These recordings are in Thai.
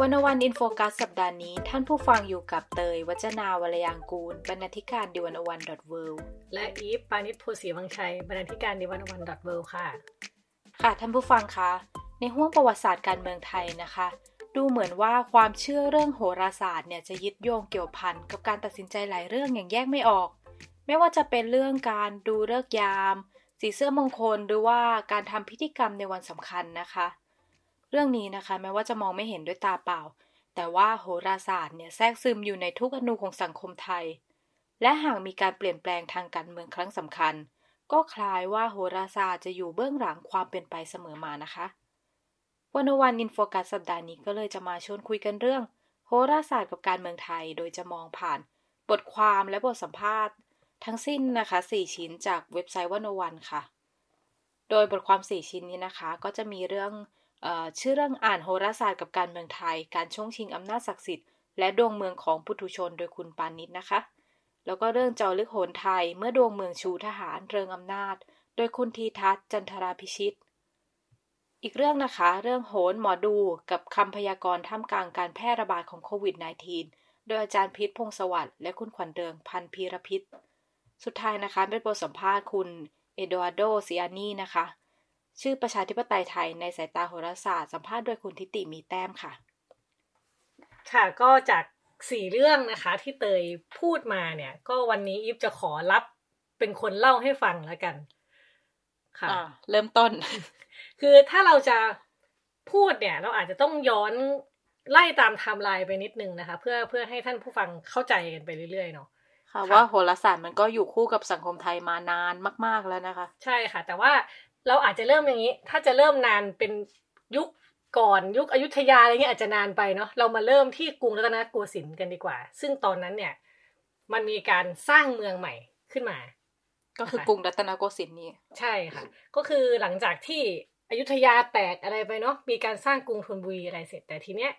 One-O-One In Focus สัปดาห์นี้ท่านผู้ฟังอยู่กับเตย วจนาวรรลยางกูร บรรณาธิการ The One-O-One dot Worldและอีฟปานิชโพสีวังชัย บรรณาธิการดิวันวันดอทเวค่ะ ค่ะท่านผู้ฟังคะ ในห้วงประวัติศาสตร์การเมืองไทยนะคะ ดูเหมือนว่าความเชื่อเรื่องโหราศาสตร์เนี่ยจะยึดโยงเกี่ยวพันกับการตัดสินใจหลายเรื่องอย่างแยกไม่ออก ไม่ว่าจะเป็นเรื่องการดูเลิกยาม สีเสื้อมงคลหรือว่าการทำพิธีกรรมในวันสำคัญนะคะ เรื่องนี้นะคะ แม้ว่าจะมองไม่เห็นด้วยตาเปล่า แต่ว่าโหราศาสตร์เนี่ยแทรกซึมอยู่ในทุกอนูของสังคมไทย และหากมีการเปลี่ยนแปลงทางการเมืองครั้งสำคัญ ก็คล้ายว่าโหราศาสตร์จะอยู่เบื้องหลังความเป็นไปเสมอมานะคะวันวันอินโฟกัสสัปดาห์นี้ก็เลยจะมาชวนคุยกันเรื่อง โหราศาสตร์กับการเมืองไทย โดยจะมองผ่าน บทความและบทสัมภาษณ์ ทั้งสิ้นนะคะ 4 ชิ้นจากเว็บไซต์วันวันค่ะ โดยบทความ 4 ชิ้นนี้นะคะ ก็จะมีเรื่อง ชื่อเรื่องอ่านโหราศาสตร์กับการเมืองไทย การช่วงชิงอำนาจศักดิ์สิทธิ์และดวงเมืองของปุถุชนโดยคุณปานิชนะคะ แล้วก็เรื่องจอลึกโหนไทยเมื่อดวงเมืองชูทหารเริงอำนาจ โดยคุณทีทัศน์จันทราพิชิต อีกเรื่องนะคะ เรื่องโหนหมอดูกับคำพยากรณ์ท่ามกลางการแพร่ระบาดของโควิด -19 โดยอาจารย์พิษพงศวัสดิ์และคุณขวัญเดิงพันพีรพิษ สุดท้ายนะคะเป็นบทสัมภาษณ์คุณเอโดอาโดซิอานีนะคะ ชื่อประชาธิปไตยไทยในสายตาโหราศาสตร์สัมภาษณ์โดยคุณทิติมีแต้มค่ะ ค่ะก็จากสี่เรื่องนะคะ ที่เตยพูดมาเนี่ย ก็วันนี้อีฟจะขอรับเป็นคนเล่าให้ฟังแล้วกัน ค่ะเริ่มต้น คือถ้าเราจะพูดเนี่ย เราอาจจะต้องย้อนไล่ตามไทม์ไลน์ไปนิดนึงนะคะ เพื่อเพื่อให้ท่านผู้ฟังเข้าใจกันไปเรื่อยๆเนาะค่ะว่าโหราศาสตร์มันก็อยู่คู่กับสังคมไทยมานานมาก ๆแล้วนะคะ ใช่ค่ะ แต่ว่า เราอาจจะเริ่มอย่างนี้ ถ้าจะเริ่มนานเป็นยุคก่อนยุคอยุธยาอะไรเงี้ยอาจจะนานไปเนาะเรามาเริ่มที่กรุงรัตนโกสินทร์กันดีกว่า ซึ่งตอนนั้นเนี่ย มันมีการสร้างเมืองใหม่ขึ้นมา ก็คือกรุงรัตนโกสินทร์นี่ใช่ค่ะ ก็คือหลังจากที่อยุธยาแตกอะไรไปเนาะมีการสร้างกรุงธนบุรีอะไรเสร็จแต่ทีเนี้ย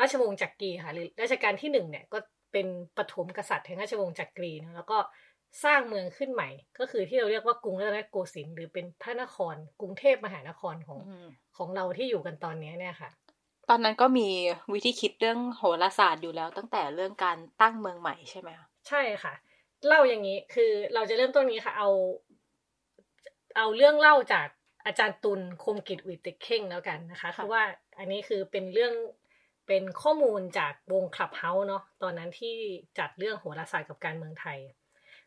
ราชวงศ์จักรีค่ะหรือรัชกาลที่หนึ่งเนี่ยก็เป็นปฐมกษัตริย์แห่งราชวงศ์จักรีนะแล้วก็ สร้างเมืองขึ้นใหม่ ก็คือที่เราเรียกว่ากรุงรัตนโกสินทร์หรือเป็นพระนคร กรุงเทพมหานครของของเราที่อยู่กันตอนนี้เนี่ยค่ะ ตอนนั้นก็มีวิธีคิดเรื่องโหราศาสตร์อยู่แล้ว ตั้งแต่เรื่องการตั้งเมืองใหม่ใช่ไหมคะใช่ค่ะ เล่าอย่างนี้คือเราจะเริ่มต้นนี้ค่ะ เอา เอาเรื่องเล่าจากอาจารย์ตุลคมกิจวิเตเข่งแล้วกันนะคะคือว่าอันนี้คือเป็นเรื่องเป็นข้อมูลจากวงคลับเฮาส์เนาะตอนนั้นที่จัดเรื่องโหราศาสตร์กับการเมืองไทย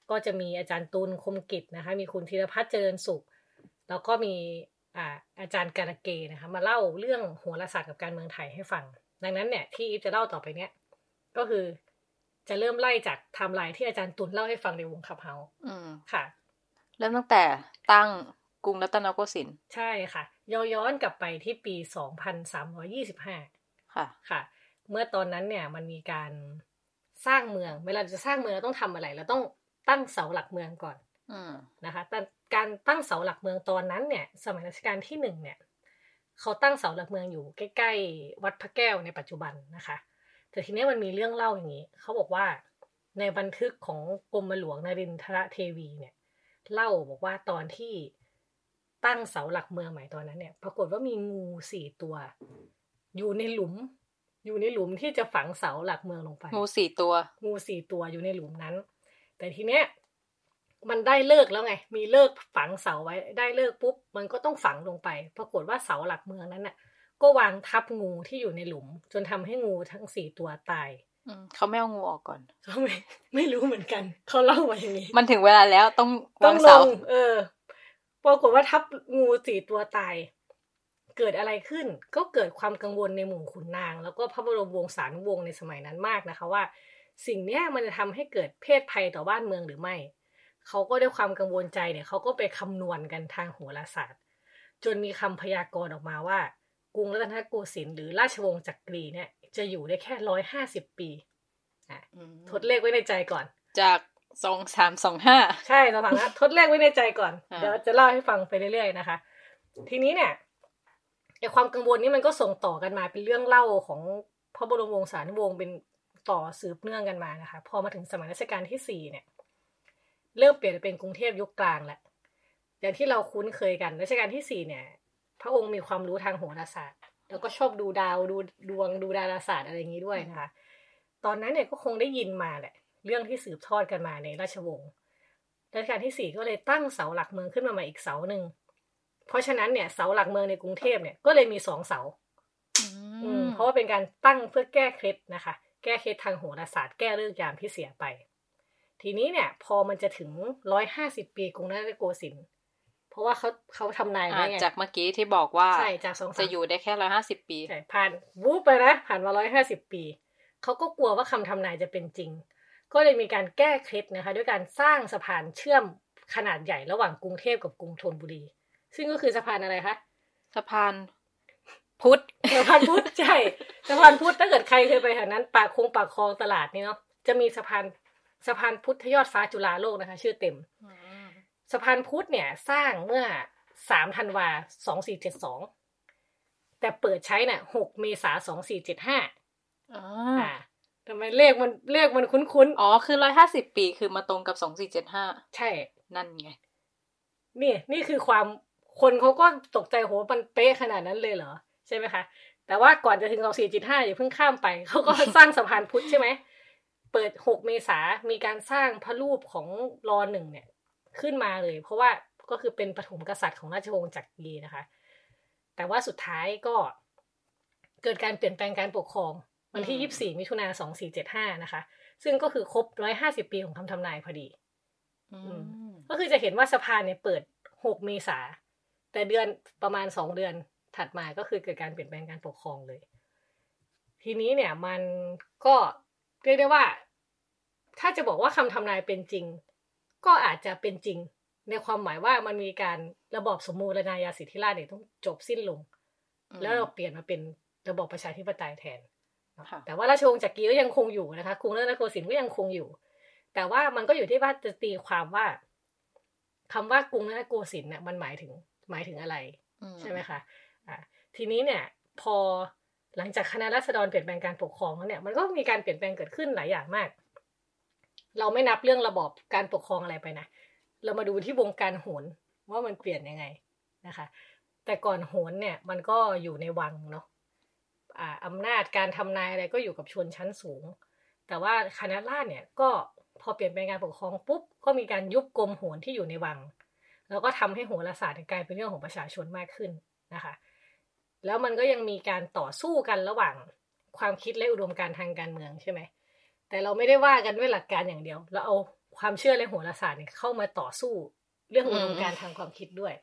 ก็จะมีอาจารย์ตุลคมกฤชนะคะ มีคุณธีรพัฒน์เจริญสุข แล้วก็มีอ่าอาจารย์การเกนะคะมาเล่าเรื่องโหราศาสตร์กับการเมืองไทยให้ฟัง ดังนั้นเนี่ยที่อีฟจะเล่าต่อไปเนี้ยก็คือจะเริ่มไล่จากไทม์ไลน์ที่อาจารย์ตุลเล่าให้ฟังในวง Clubhouse อืมค่ะ เริ่มตั้งแต่ตั้งกรุงรัตนโกสินทร์ใช่ค่ะย้อนกลับไปที่ปีสองพันสามร้อยยี่สิบห้าค่ะ ค่ะ เมื่อตอนนั้นเนี่ยมันมีการสร้างเมือง เวลาจะสร้างเมืองเราต้องทำอะไร เราต้อง ตั้งเสาหลักเมืองก่อนอนะคะแต่การตั้งเสาหลักเมืองตอนนั้นเนี่ย สมัยรัชกาลที่หนึ่งเนี่ย เขาตั้งเสาหลักเมืองอยู่ใกล้ๆ วัดพระแก้วในปัจจุบันนะคะ แต่ทีนี้มันมีเรื่องเล่าอย่างนี้ เขาบอกว่าในบันทึกของกรมหลวงนรินทรเทวีเนี่ย เล่าบอกว่าตอนที่ตั้งเสาหลักเมืองใหม่ตอนนั้นเนี่ย ปรากฏว่ามีงูสี่ตัว อยู่ในหลุม อยู่ในหลุมที่จะฝังเสาหลักเมืองลงไป งูสี่ตัว งูสี่ตัวอยู่ในหลุมนั้น แต่ทีเนี้ยมันได้เลิกแล้วไง มีเลิกฝังเสาไว้ ได้เลิกปุ๊บ มันก็ต้องฝังลงไป ปรากฏว่าเสาหลักเมืองนั้นน่ะ ก็วางทับงูที่อยู่ในหลุม จนทำให้งูทั้งสี่ตัวตายเขาไม่เอางูออกก่อนเขาไม่ไม่รู้เหมือนกัน เขาเล่ามาอย่างนี้ มันถึงเวลาแล้วต้องวางเสาเออ ปรากฏว่าทับงูสี่ตัวตาย เกิดอะไรขึ้น ก็เกิดความกังวลในหมู่ขุนนาง แล้วก็พระบรมวงศานุวงศ์ในสมัยนั้นมากนะคะว่า สิ่งเนี้ยมันจะทำให้เกิดเพศภัยต่อบ้านเมืองหรือไม่ เขาก็ด้วยความกังวลใจเนี่ยเขาก็ไปคำนวณกันทางโหราศาสตร์ จนมีคำพยากรณ์ออกมาว่า กรุงรัตนโกสินทร์หรือราชวงศ์จักรีเนี่ยจะอยู่ได้แค่ร้อยห้าสิบปีอะทดเลขไว้ในใจก่อน จากสองสามสองห้าใช่สถานะทดเลขไว้ในใจก่อนอ่าเดี๋ยวจะเล่าให้ฟังไปเรื่อยๆนะคะ ทีนี้เนี่ยไอความกังวลนี้มันก็ส่งต่อกันมาเป็นเรื่องเล่าของพระบรมวงศานุวงศ์เป็น ต่อสืบเนื่องกันมานะคะ พอมาถึงสมัยรัชกาลที่สี่เนี่ย เริ่มเปลี่ยนเป็นกรุงเทพยุคกลางแล้วอย่างที่เราคุ้นเคยกันรัชกาลที่สี่เนี่ย พระองค์มีความรู้ทางโหราศาสตร์ แล้วก็ชอบดูดาวดูดวงดูดาราศาสตร์อะไรอย่างนี้ด้วยนะคะ ตอนนั้นเนี่ยก็คงได้ยินมาแหละ เรื่องที่สืบทอดกันมาในราชวงศ์รัชกาลที่สี่ก็เลยตั้งเสาหลักเมืองขึ้นมาใหม่อีกเสาหนึ่งเพราะฉะนั้นเนี่ยเสาหลักเมืองในกรุงเทพเนี่ยก็เลยมีสองเสาอืมเพราะว่าเป็นการตั้งเพื่อแก้เคล็ดนะคะ แก้เคล็ดทางโหราศาสตร์แก้เลิกยามที่เสียไป ทีนี้เนี่ย พอมันจะถึงร้อยห้าสิบปีกรุงรัตนโกสินทร์เพราะว่าเขาเขาทำนายไว้ไงจากเมื่อกี้ที่บอกว่าใช่จากสองจะอยู่ได้แค่ร้อยห้าสิบปีใช่ผ่านวูบไปนะผ่านมาร้อยห้าสิบปีเขาก็กลัวว่าคำทำนายจะเป็นจริง ก็เลยมีการแก้เคล็ดนะคะ ด้วยการสร้างสะพานเชื่อมขนาดใหญ่ระหว่างกรุงเทพกับกรุงธนบุรี ซึ่งก็คือสะพานอะไรคะสะพาน พุทธสะพานพุทธใช่สะพานพุทธถ้าเกิดใครเคยไปแถวนั้นปากคงปากคลองตลาดนี่เนาะจะมีสะพานสะพานพุทธยอดฟ้าจุฬาโลกนะคะ ชื่อเต็มสะพานพุทธเนี่ย สร้างเมื่อสามธันวาสองสี่เจ็ดสองแต่เปิดใช้เนี่ยหกเมษาสองสี่เจ็ดห้าอ๋ออ่าทำไมเลขมันเลขมันคุ้นอ๋อ คือร้อยห้าสิบปีคือมาตรงกับสองสี่เจ็ดห้าๆใช่ นั่นไง นี่ นี่คือความคนเขาก็ตกใจโหมันเป๊ะขนาดนั้นเลยเหรอใช่ไหมคะแต่ว่าก่อนจะถึงสองสี่จิตห้าอย่าเพิ่งข้ามไป เขาก็สร้างสะพานพุทธใช่ไหมเปิดหกเมษามีการสร้างพระรูปของรอหนึ่งเนี่ย ขึ้นมาเลย เพราะว่าก็คือเป็นปฐมกษัตริย์ของราชวงศ์จักรีนะคะ แต่ว่าสุดท้ายก็เกิดการเปลี่ยนแปลงการปกครอง วันที่อืมยี่สิบสี่มิถุนาสองสี่เจ็ดห้านะคะ ซึ่งก็คือครบร้อยห้าสิบปีของคำทำนายพอดีอืมก็คือจะเห็นว่าสะพานเนี่ยเปิด6เมษาแต่เดือนประมาณ2เดือน ถัดมาก็คือเกิดการเปลี่ยนแปลงการปกครองเลย ทีนี้เนี่ยมันก็เรียกได้ว่า ถ้าจะบอกว่าคำทำนายเป็นจริง ก็อาจจะเป็นจริง ในความหมายว่ามันมีการระบอบสมมูลนายาสิทธิราชย์เนี่ยต้องจบสิ้นลง แล้วเราเปลี่ยนมาเป็นระบอบประชาธิปไตยแทนเนอะค่ะแต่ว่าราชวงศ์จักรีก็ยังคงอยู่นะคะกรุงรัตนโกสินทร์ก็ยังคงอยู่ แต่ว่ามันก็อยู่ที่ว่าจะตีความว่าคำว่ากรุงรัตนโกสินทร์เนี่ยมันหมายถึงหมายถึงอะไรอืใช่ไหมคะอ่า ทีนี้เนี่ยพอหลังจากคณะรัษฎรเปลี่ยนแปลงการปกครองแล้วเนี่ยมันก็มีการเปลี่ยนแปลงเกิดขึ้นหลายอย่างมาก เราไม่นับเรื่องระบอบการปกครองอะไรไปนะ เรามาดูที่วงการโหนว่ามันเปลี่ยนยังไงนะคะ แต่ก่อนโหนเนี่ยมันก็อยู่ในวังเนาะอ่าอำนาจการทำนายอะไรก็อยู่กับชนชั้นสูง แต่ว่าคณะราษฎรเนี่ยก็พอเปลี่ยนแปลงการปกครองปุ๊บก็มีการยุบกรมโหนที่อยู่ในวัง แล้วก็ทำให้โหราศาสตร์กลายเป็นเรื่องของประชาชนมากขึ้นนะคะ แล้วมันก็ยังมีการต่อสู้กันระหว่างความคิดและอุดมการณ์ทางการเมืองใช่ไหม แต่เราไม่ได้ว่ากันด้วยหลักการอย่างเดียว เราเอาความเชื่อและโหราศาสตร์เนี่ยเข้ามาต่อสู้เรื่องอุดมการณ์ทางความคิดด้วย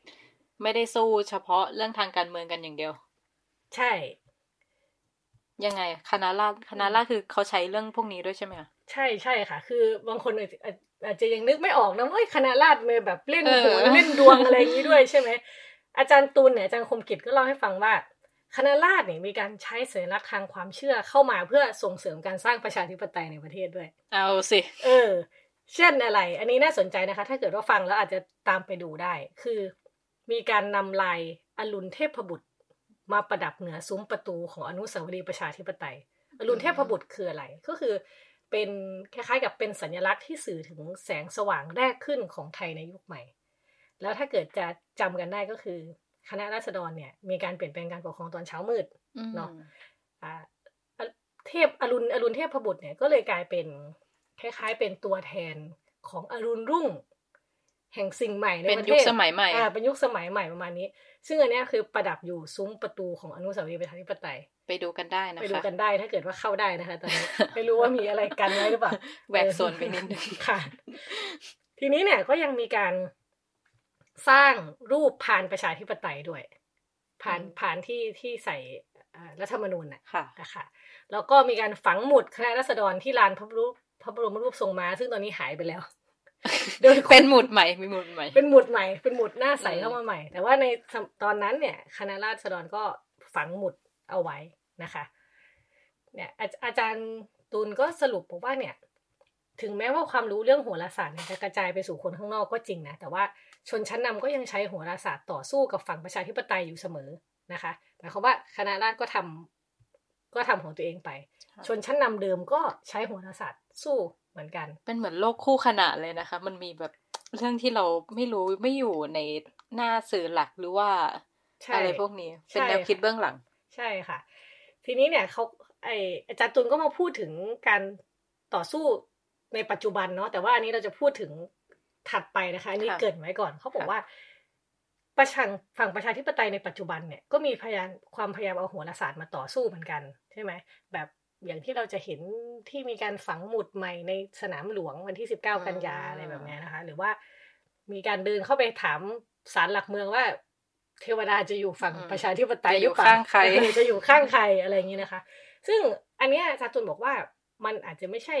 ไม่ได้สู้เฉพาะเรื่องทางการเมืองกันอย่างเดียว ใช่ ยังไงคณะราษฎรคณะราษฎรคือเขาใช้เรื่องพวกนี้ด้วยใช่ไหมคะใช่ใช่ค่ะ คือบางคนอาจจะอาจอาจจะยังนึกไม่ออกนะว่าเอ้ยคณะราษฎรมีแบบเล่นเออโหนเล่นดวงอะไรอย่างนี้ด้วยใช่ไหมอาจารย์ตูนเนี่ยอาจารย์คมกิจก็เล่าให้ฟังว่า คณะราษฎรเนี่ยมีการใช้สัญลักษณ์ทางความเชื่อเข้ามาเพื่อส่งเสริมการสร้างประชาธิปไตยในประเทศด้วย เอาสิ เออ เช่นอะไร อันนี้น่าสนใจนะคะ ถ้าเกิดว่าฟังแล้วอาจจะตามไปดูได้ คือ มีการนำลายอรุณเทพบุตร มาประดับเหนือซุ้มประตูของอนุสาวรีย์ประชาธิปไตย อรุณเทพบุตรคืออะไร ก็คือเป็นคล้ายๆกับเป็นสัญลักษณ์ที่สื่อถึงแสงสว่างแรกขึ้นของไทยในยุคใหม่ แล้วถ้าเกิดจะจำกันได้ก็คือ คณะราษฎรเนี่ยมีการเปลี่ยนแปลงการปกครองตอนเช้ามืดอืมเนาะอ่าอะเทพอรุณอรุณเทพบุตรเนี่ยก็เลยกลายเป็นคล้ายๆ เป็นตัวแทนของอรุณรุ่ง แห่งสิ่งใหม่ในเป็นประเทศยุคสมัยใหม่อ่าเป็นยุคสมัยใหม่ประมาณนี้ ซึ่งอันเนี้ยคือประดับอยู่ซุ้มประตูของอนุสาวรีย์ประชาธิปไตย ไปดูกันได้นะไปดูคะกันได้ถ้าเกิดว่าเข้าได้นะคะตอนนี้ไม่รู้ว่ามีอะไรกันไว้หรือเปล่าแหวกโซนไปนิดนึงค่ะ ทีนี้เนี่ยก็ยังมีการ สร้างรูปพานประชาธิปไตยด้วยพานอืมพานที่ที่ใส่อ่ารัฐธรรมนูญน่ะค่ะนะคะแล้วก็มีการฝังหมุดคณะรัษฎรที่ลานพระบรมพระบรมรูปทรงม้า ซึ่งตอนนี้หายไปแล้วโดยคนเป็นหมุดใหม่มีหมุดใหม่ เป็นหมุดใหม่ เป็นหมุดหน้าใสอืมเข้ามาใหม่ แต่ว่าในสมตอนนั้นเนี่ย คณะราษฎรก็ฝังหมุดเอาไว้นะคะ เนี่ยอาอาจารย์ตูนก็สรุปบอกว่าเนี่ย ถึงแม้ว่าความรู้เรื่องโหราศาสตร์เนี่ยจะกระจายไปสู่คนข้างนอกก็จริงนะ แต่ว่า ชนชั้นนำก็ยังใช้โหราศาสตร์ต่อสู้กับฝั่งประชาธิปไตยอยู่เสมอนะคะหมายความว่าคณะราษฎรก็ทำก็ทำของตัวเองไป ชนชั้นนำเดิมก็ใช้โหราศาสตร์สู้เหมือนกัน เป็นเหมือนโลกคู่ขนานเลยนะคะ มันมีแบบเรื่องที่เราไม่รู้ไม่อยู่ในหน้าสื่อหลักหรือว่าใช่อะไรพวกนี้ เป็นแนวคิดเบื้องหลัง ใช่ค่ะ ทีนี้เนี่ยเขาไออาจารย์ตุลก็มาพูดถึงการต่อสู้ในปัจจุบันเนาะแต่ว่าอันนี้เราจะพูดถึง ถัดไปนะคะ อันนี้ค่ะเกริดไว้ก่อนเขาบอกค่ะว่า ประชังฝั่งประชาธิปไตยในปัจจุบันเนี่ยก็มีพยายามความพยายามเอาโหราศาสตร์มาต่อสู้เหมือนกัน ใช่ไหมแบบอย่างที่เราจะเห็นที่มีการฝังหมุดใหม่ในสนามหลวงวันที่สิบเก้ากันยาอะไรแบบเนี้ยนะคะ หรือว่ามีการเดินเข้าไปถามศาลหลักเมืองว่า เทวดาจะอยู่ฝั่งอืมประชาธิปไตยจะอยู่หเปล่ข้างใครเออจะอยู่ข้างใครอะไรอย่างนี้นะคะ ซึ่งอันเนี้ยอาจารย์ตุลบอกว่ามันอาจจะไม่ใช่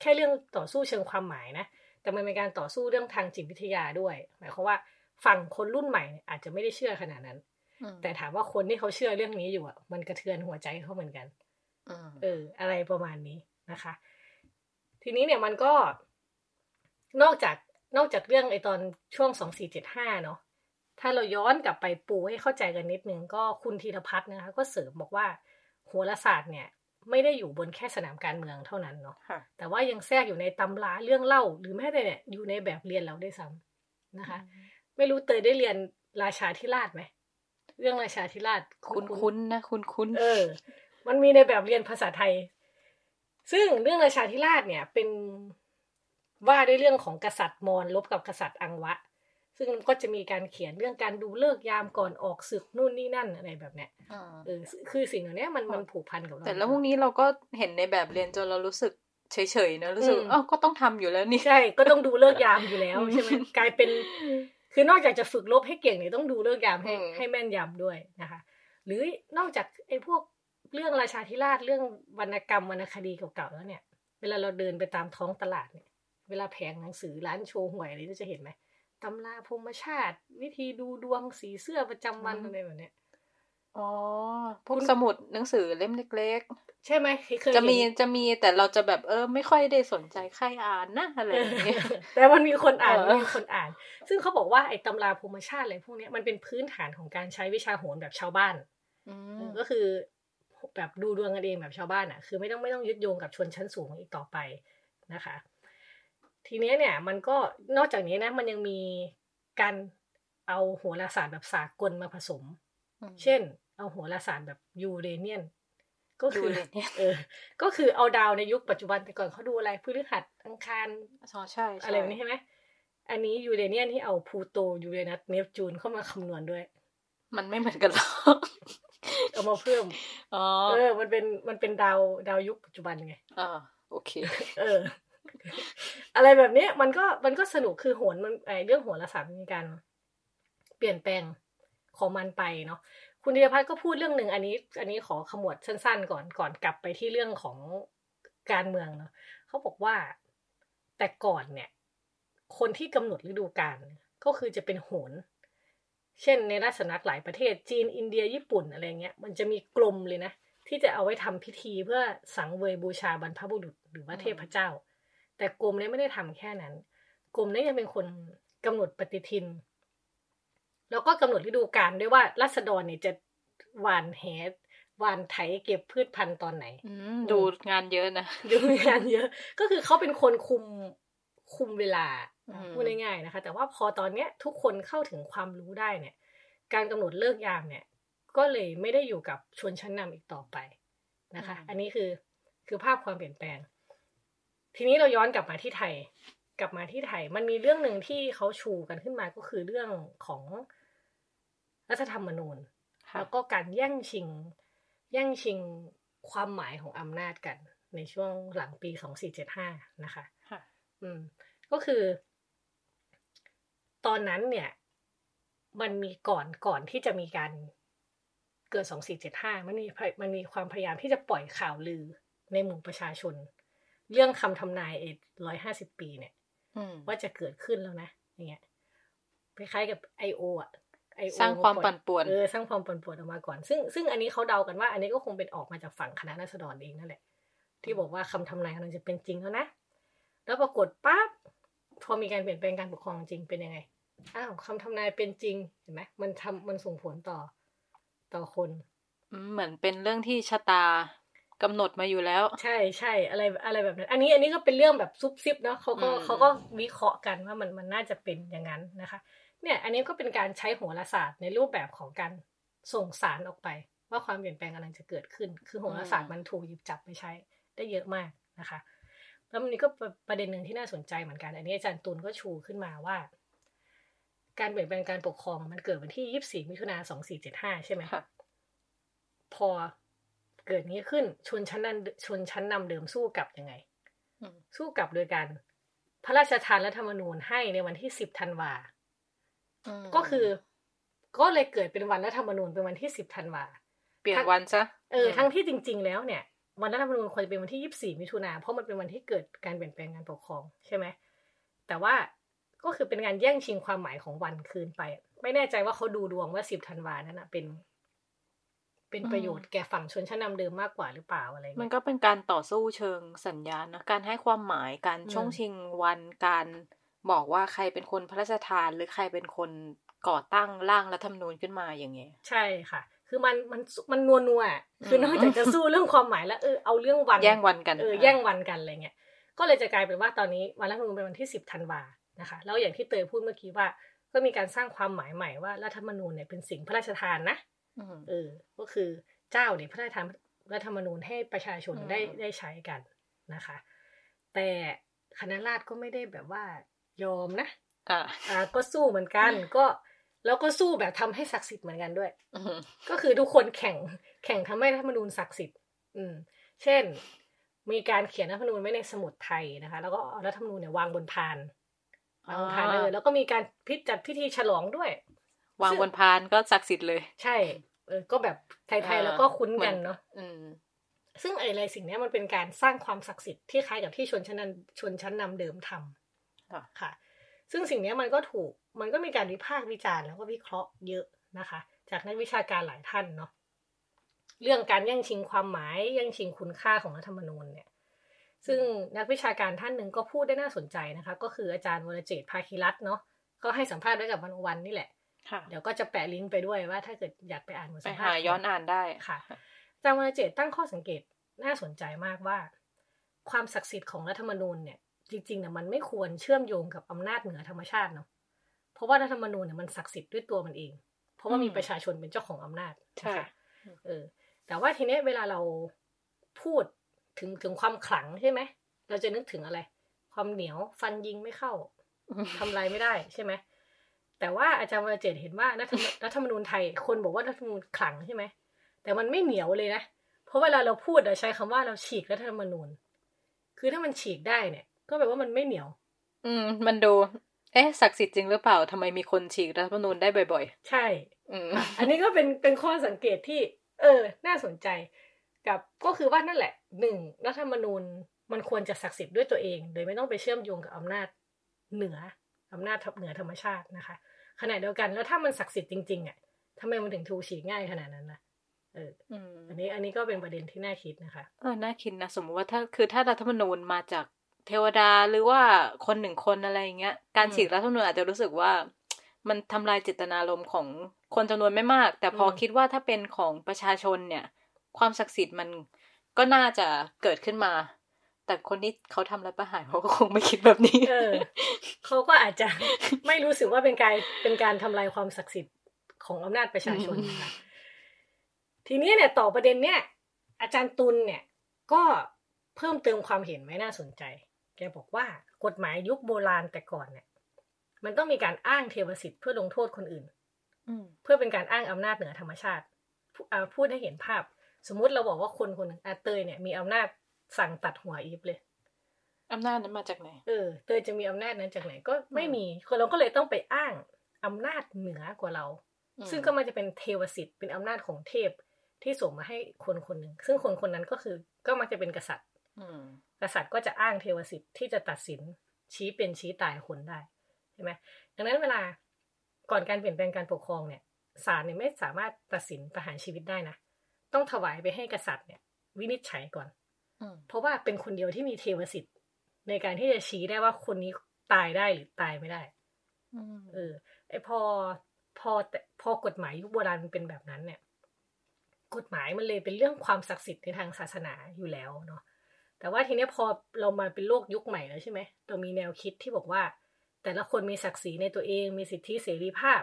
แค่เรื่องต่อสู้เชิงความหมายนะ แต่มันเป็นการต่อสู้เรื่องทางจิตวิทยาด้วย หมายความว่าฝั่งคนรุ่นใหม่เนี่ยอาจจะไม่ได้เชื่อขนาดนั้นอืมแต่ถามว่าคนที่เขาเชื่อเรื่องนี้อยู่อะ มันกระเทือนหัวใจเขาเหมือนกันอืมเออ อะไรประมาณนี้นะคะ ทีนี้เนี่ยมันก็ นอกจากนอกจากเรื่องไอตอนช่วงสองสี่เจ็ดห้าเนาะถ้าเราย้อนกลับไปปูให้เข้าใจกันนิดนึงก็คุณธีรพัฒน์นะคะ ก็เสริมบอกว่าโหราศาสตร์เนี่ย ไม่ได้อยู่บนแค่สนามการเมืองเท่านั้นเนาะค่ะแต่ว่ายังแทรกอยู่ในตำราเรื่องเล่า หรือแม้แต่เนี่ยอยู่ในแบบเรียนเราได้วยซ้ำนะคะ ไม่รู้เตยได้เรียนราชาธิราชไหมเรื่องราชาธิราชคุ้นๆคุ้นๆนะคุ้นคุ้นๆเออ มันมีในแบบเรียนภาษาไทย ซึ่งเรื่องราชาธิราชเนี่ยเป็นว่าด้วยเรื่องของกษัตริย์มอญลบกับกษัตริย์อังวะ ซึ่งมันก็จะมีการเขียนเรื่องการดูเลิกษ์ยามก่อนออกศึกนู่นนี่นั่นอะไรแบบเนี้ยอ่าเออคือสิ่งเหล่านี้มันมันผูกพันกับเราแต่แล้วพวกนี้เราก็เห็นในแบบเรียนจนเรารู้สึกเฉยๆนะรู้สึกอืมอ้าวก็ต้องทำอยู่แล้วนี่ใช่ก็ต้องดูเลิกษ์ยามอยู่แล้วอืมใช่ไหมกลายเป็น คือนอกจากจะฝึกลบให้เก่งเนี่ยต้องดูเลิกษ์ยามให้อืมให้แม่นยำด้วยนะคะ หรือนอกจากไอ้พวกเรื่องราชาธิราชเรื่องวรรณกรรมวรรณคดีเก่าๆแล้วเนี่ย เวลาเราเดินไปตามท้องตลาดเนี่ย เวลาแผงหนังสือร้านโชว์หวยอะไรเราจะเห็นไหม ตำราพรหมชาติ วิธีดูดวงสีเสื้อประจำวันอืมอะไรแบบเนี้ยอ๋อพวกคุณสมุดหนังสือเล่มเล็กใช่ไหมเคยๆจะมีเห็นจะมีแต่เราจะแบบเออ ไม่ค่อยได้สนใจใครอ่านนะอะไรอย่างเงี้ยแต่มันมีคนอ่านเออมีคนอ่าน ซึ่งเขาบอกว่าไอ้ตำราภูมิชาติอะไรพวกเนี้ยมันเป็นพื้นฐานของการใช้วิชาโหรแบบชาวบ้านอืเอมอก็คือแบบดูดวงกันเองแบบชาวบ้านอะ คือไม่ต้องไม่ต้องยึดโยงกับชนชั้นสูงอีกต่อไปนะคะ ทีเนี้ยเนี่ยมันก็นอกจากนี้นะ มันยังมีการเอาโหราศาสตร์แบบสากลมาผสม เช่น เอาโหราศาสตร์แบบยูเรเนียน ก็คือยูเรเนียนเออ ก็คือเอาดาวในยุคปัจจุบันแต่ก่อนเขาดูอะไรพฤหัสอังคารอ๋อใช่ใช่อะไรแบบนี้ใช่ไหมอันนี้ยูเรเนียนที่เอาพลูโตยูเรนัสเนปจูนเข้ามาคำนวณด้วย มันไม่เหมือนกันหรอกเอามาเพิ่มอ๋อเออ มันเป็นมันเป็นดาวดาวยุคปัจจุบันไงอ่าโอเค เออ อะไรแบบนี้มันก็มันก็สนุกคือโหนมันไอเรื่องโหราศาสตร์มีการเปลี่ยนแปลงของมันไปเนาะคุณธีรพัฒน์ก็พูดเรื่องหนึ่งอันนี้ อันนี้ขอขมวดสั้น ๆ ก่อนก่อนกลับไปที่เรื่องของการเมืองเนาะเขาบอกว่าแต่ก่อนเนี่ย คนที่กำหนดฤดูกาลก็คือจะเป็นโหน เช่นในราชสำนักหลายประเทศจีนอินเดียญี่ปุ่นอะไรเงี้ย มันจะมีกลมเลยนะ ที่จะเอาไว้ทำพิธีเพื่อสังเวยบูชาบรรพบุรุษหรือว่าเทพเจ้า แต่กรมเนี้ไม่ได้ทำแค่นั้น กรมเนี้ยังเป็นคนกำหนดปฏิทิน แล้วก็กำหนดฤดูกาลด้วยว่ารัษฎรเนี่ยจะหวานแหหวานไถเก็บพืชพันธุ์ตอนไหนอืมดูงานเยอะนะดูงานเยอะ ก็คือเขาเป็นคนคุมคุมเวลาอืมพูดง่ายๆนะคะ แต่ว่าพอตอนเนี้ยทุกคนเข้าถึงความรู้ได้เนี่ย การกำหนดเลิกยามเนี่ย ก็เลยไม่ได้อยู่กับชนชั้นนำอีกต่อไปนะคะ อันนี้คือคือภาพความเปลี่ยนแปลง ทีนี้เราย้อนกลับมาที่ไทย กลับมาที่ไทย มันมีเรื่องหนึ่งที่เขาชูกันขึ้นมาก็คือเรื่องของรัฐธรรมนูญค่ะแล้วก็การแย่งชิง แย่งชิงความหมายของอำนาจกัน ในช่วงหลังปี2475นะคะค่ะอืม ก็คือ ตอนนั้นเนี่ย มันมีก่อนก่อนที่จะมีการเกิด2475มันมีมันมีความพยายามที่จะปล่อยข่าวลือในหมู่ประชาชน เรื่องคำทำนายเอร้อยห้าสิบปีเนี่ยอืมว่าจะเกิดขึ้นแล้วนะอย่างเงี้ยคล้ายๆกับไอโออะไอโอสร้างความปั่นป่วนเออสร้างความปั่นป่วนออกมาก่อน ซึ่งซึ่งอันนี้เขาเดากันว่า อันนี้ก็คงเป็นออกมาจากฝั่งคณะรัษฎรเองนั่นแหละ ที่บอกว่าคำทำนายกำลังจะเป็นจริงแล้วนะ แล้วปรากฏปั๊บพอมีการเปลี่ยนแปลงการปกครองจริงเป็นยังไงอ้าวคำทำนายเป็นจริงเห็นไหมมันทำมันส่งผลต่อต่อคนเหมือนเป็นเรื่องที่ชะตา กำหนดมาอยู่แล้ว ใช่ใช่อะไรอะไรแบบนั้น อันนี้อันนี้ก็เป็นเรื่องแบบซุบซิบเนาะเขาก็อืมเขาก็วิเคราะห์กันว่ามันมันน่าจะเป็นอย่างนั้นนะคะ เนี่ย อันนี้ก็เป็นการใช้โหราศาสตร์ในรูปแบบของการส่งสารออกไป ว่าความเปลี่ยนแปลงกำลังจะเกิดขึ้น คือโหราศาสตร์มันถูกหยิบจับไปใช้ได้เยอะมากนะคะ แล้วมันนี้ก็ประประเด็นหนึ่งที่น่าสนใจเหมือนกัน อันนี้อาจารย์ตุลก็ชูขึ้นมาว่า การเปลี่ยนแปลงการปกครองมันเกิดวันที่24มิถุนา2475ใช่ไหมค่ะพอ เกิดนี้ขึ้นชนชั้นนั้นชนชั้นนำเดิมสู้กลับยังไงอืมสู้กลับโดยการพระราชทานรัฐธรรมนูญให้ในวันที่สิบธันวามก็คือ ก็เลยเกิดเป็นวันรัฐธรรมนูญเป็นวันที่สิบธันวาเปลี่ยนวันซะเออทั้งที่จริง ๆ แล้วเนี่ย วันรัฐธรรมนูญควรจะเป็นวันที่ยี่สี่มิถุนาเพราะมันเป็นวันที่เกิดการเปลี่ยนแปลงการปกครองใช่ไหมแต่ว่าก็คือเป็นการแย่งชิงความหมายของวันคืนไป ไม่แน่ใจว่าเขาดูดวงว่าสิบธันวานั้นนะเป็น เป็นประโยชน์แก่ฝั่งชนชั้นนำเดิมมากกว่าหรือเปล่าอะไรมันเงี้ยก็เป็นการต่อสู้เชิงสัญญาณนะการให้ความหมายการอืมช่วงชิงวันการบอกว่าใครเป็นคนพระราชทานหรือใครเป็นคนก่อตั้งร่างรัฐธรรมนูญขึ้นมาอย่างเงี้ยใช่ค่ะ คือมันมันมันนัวนัวๆอะคือนอกจากจะสู้เรื่องความหมายแล้วเออเอาเรื่องวันแย่งวันกันเออแย่งวันกันอะไรเงี้ยก็เลยจะกลายเป็นว่าตอนนี้วันรัฐธรรมนูญเป็นวันที่สิบธันวานะคะแล้วอย่างที่เตยพูดเมื่อกี้ว่าก็มีการสร้างความหมายใหม่ว่ารัฐธรรมนูญเนี่ยเป็นสิ่งพระราชทานนะอืม เออ ก็คือเจ้าเนี่ยพระราชทานรัฐธรรมนูญให้ประชาชนอืมได้ได้ใช้กันนะคะ แต่คณะราษฎรก็ไม่ได้แบบว่ายอมนะอะอ่าก็สู้เหมือนกันก็แล้วก็สู้แบบทำให้ศักดิ์สิทธิ์เหมือนกันด้วยอืมก็คือทุกคนแข่งแข่งทำให้รัฐธรรมนูญศักดิ์สิทธิ์ อืม เช่น มีการเขียนรัฐธรรมนูญไว้ในสมุดไทยนะคะ แล้วก็เอารัฐธรรมนูญเนี่ยวางบนพานวางบนพานเลยแล้วก็มีการพิจัดพิธีฉลองด้วย วางบนพานก็ศักดิ์สิทธิ์เลย ใช่ เออก็แบบไทยๆแล้วก็คุ้นกันเนาะอืมซึ่งไอะไรสิ่งเนี้ยมันเป็นการสร้างความศักดิ์สิทธิ์ที่คล้ายกับที่ชนชั้นนำชนชั้นนำเดิมทำค่ะค่ะ ซึ่งสิ่งเนี้ยมันก็ถูกมันก็มีการวิพากษ์วิจารณ์แล้วก็วิเคราะห์เยอะนะคะ จากนักวิชาการหลายท่านเนาะเรื่องการแย่งชิงความหมายแย่งชิงคุณค่าของรัฐธรรมนูญเนี่ย ซึ่งนักวิชาการท่านหนึ่งก็พูดได้น่าสนใจนะคะ ก็คืออาจารย์วรเจตน์ภาคีรัตน์เนาะก็ให้สัมภาษณ์ด้วยกับวันวันนี่แหละค่ะ เดี๋ยวก็จะแปะลิงก์ไปด้วยว่าถ้าเกิดอยากไปอ่านบทไปสัมภาหาษณ์ย้อนอ่านได้ค่ะอาจารย์วรเจตน์ตั้งข้อสังเกตน่าสนใจมากว่า ความศักดิ์สิทธิ์ของรัฐธรรมนูญเนี่ย จริงๆเนี่ยมันไม่ควรเชื่อมโยงกับอำนาจเหนือธรรมชาติเนาะเพราะว่ารัฐธรรมนูญเนี่ยมันศักดิ์สิทธิ์ด้วยตัวมันเอง เพราะว่ามีอืมประชาชนเป็นเจ้าของอำนาจใช่นะคะเออ แต่ว่าทีเนี้ยเวลาเราพูดถึงถึงความขลังใช่ไหมเราจะนึกถึงอะไร ความเหนียวฟันยิงไม่เข้าทำอะไรไม่ได้ใช่ไหม แต่ว่าอาจารย์วรเจตน์เห็นว่ารัฐธรรมรัฐธรรมนูญไทย คนบอกว่ารัฐธรรมนูญขลังใช่ไหม แต่มันไม่เหนียวเลยนะ เพราะเวลาเราพูดเราใช้คำว่าเราฉีกรัฐธรรมนูญ คือถ้ามันฉีกได้เนี่ย ก็แปลว่ามันไม่เหนียว อืม มันดู เอ๊ะศักดิ์สิทธิ์จริงหรือเปล่าทำไมมีคนฉีกรัฐธรรมนูญได้บ่อยใช่ๆอืม อันนี้ก็เป็นเป็นข้อสังเกตที่ เออ น่าสนใจ กับก็คือว่านั่นแหละหนึ่งรัฐธรรมนูญมันควรจะศักดิ์สิทธิ์ด้วยตัวเอง โดยไม่ต้องไปเชื่อมโยงกับอำนาจเหนืออำนาจเหนือธรรมชาตินะคะ ขณะเดียวกัน แล้วถ้ามันศักดิ์สิทธิ์จริงๆอะทำไมมันถึงถูกฉีกง่ายขนาดนั้นนะเอออืมอันนี้อันนี้ก็เป็นประเด็นที่น่าคิดนะคะเออน่าคิดนะ สมมติว่าถ้าคือถ้ารัฐธรรมนูญมาจากเทวดาหรือว่าคนหนึ่งคนอะไรอย่างเงี้ย การอืมฉีกรัฐธรรมนูญอาจจะรู้สึกว่า มันทำลายเจตนารมณ์ของคนจำนวนไม่มาก แต่พออมคิดว่าถ้าเป็นของประชาชนเนี่ย ความศักดิ์สิทธิ์มันก็น่าจะเกิดขึ้นมา แต่คนที่เขาทำรัฐประหารเขาก็คงไม่คิดแบบนี้ เออเขาก็อาจจะไม่รู้สึกว่าเป็นการเป็นการทำลายความศักดิ์สิทธิ์ของอำนาจประชาชนนะคะทีนี้เนี่ยต่อประเด็นเนี่ย อาจารย์ตุลเนี่ย ก็เพิ่มเติมความเห็นไม่น่าสนใจ แกบอกว่ากฎหมายยุคโบราณแต่ก่อนเนี่ย มันต้องมีการอ้างเทวสิทธิ์เพื่อลงโทษคนอื่นอืมเพื่อเป็นการอ้างอำนาจเหนือธรรมชาติพูอ่าพูดให้เห็นภาพ สมมุติเราบอกว่าคนคนหนึ่งอาเตยเนี่ยมีอำนาจ สั่งตัดหัวอีฟเลยอำนาจนั้นมาจากไหน เออเตยจะมีอำนาจนั้นจากไหนก็ไม่มีคนเราก็เลยต้องไปอ้างอำนาจเหนือกว่าเราอืมซึ่งก็มันจะเป็นเทวสิทธิ์เป็นอำนาจของเทพที่ส่งมาให้คนคนหนึ่ง ซึ่งคนคนนั้นก็คือก็มักจะเป็นกษัตริย์อืมกษัตริย์ก็จะอ้างเทวสิทธิ์ที่จะตัดสินชี้เป็นชี้ตายคนได้ใช่ไหมดังนั้นเวลาก่อนการเปลี่ยนแปลงการปกครองเนี่ยศาลเนี่ยไม่สามารถตัดสินประหารชีวิตได้นะ ต้องถวายไปให้กษัตริย์เนี่ย วินิจฉัยก่อนอืม เพราะว่าเป็นคนเดียวที่มีเทวสิทธิ์ในในการที่จะชี้ได้ว่าคนนี้ตายได้หรือตายไม่ได้อืมเออ ไอพอพอแต่พอกฎหมายยุคโบราณมันเป็นแบบนั้นเนี่ย กฎหมายมันเลยเป็นเรื่องความศักดิ์สิทธิ์ในทางศาสนาอยู่แล้วเนาะแต่ว่าทีเนี้ยพอเรามาเป็นโลกยุคใหม่แล้วใช่ไหมเรามีแนวคิดที่บอกว่า แต่ละคนมีศักดิ์ศรีในตัวเองมีสิทธิเสรีภาพ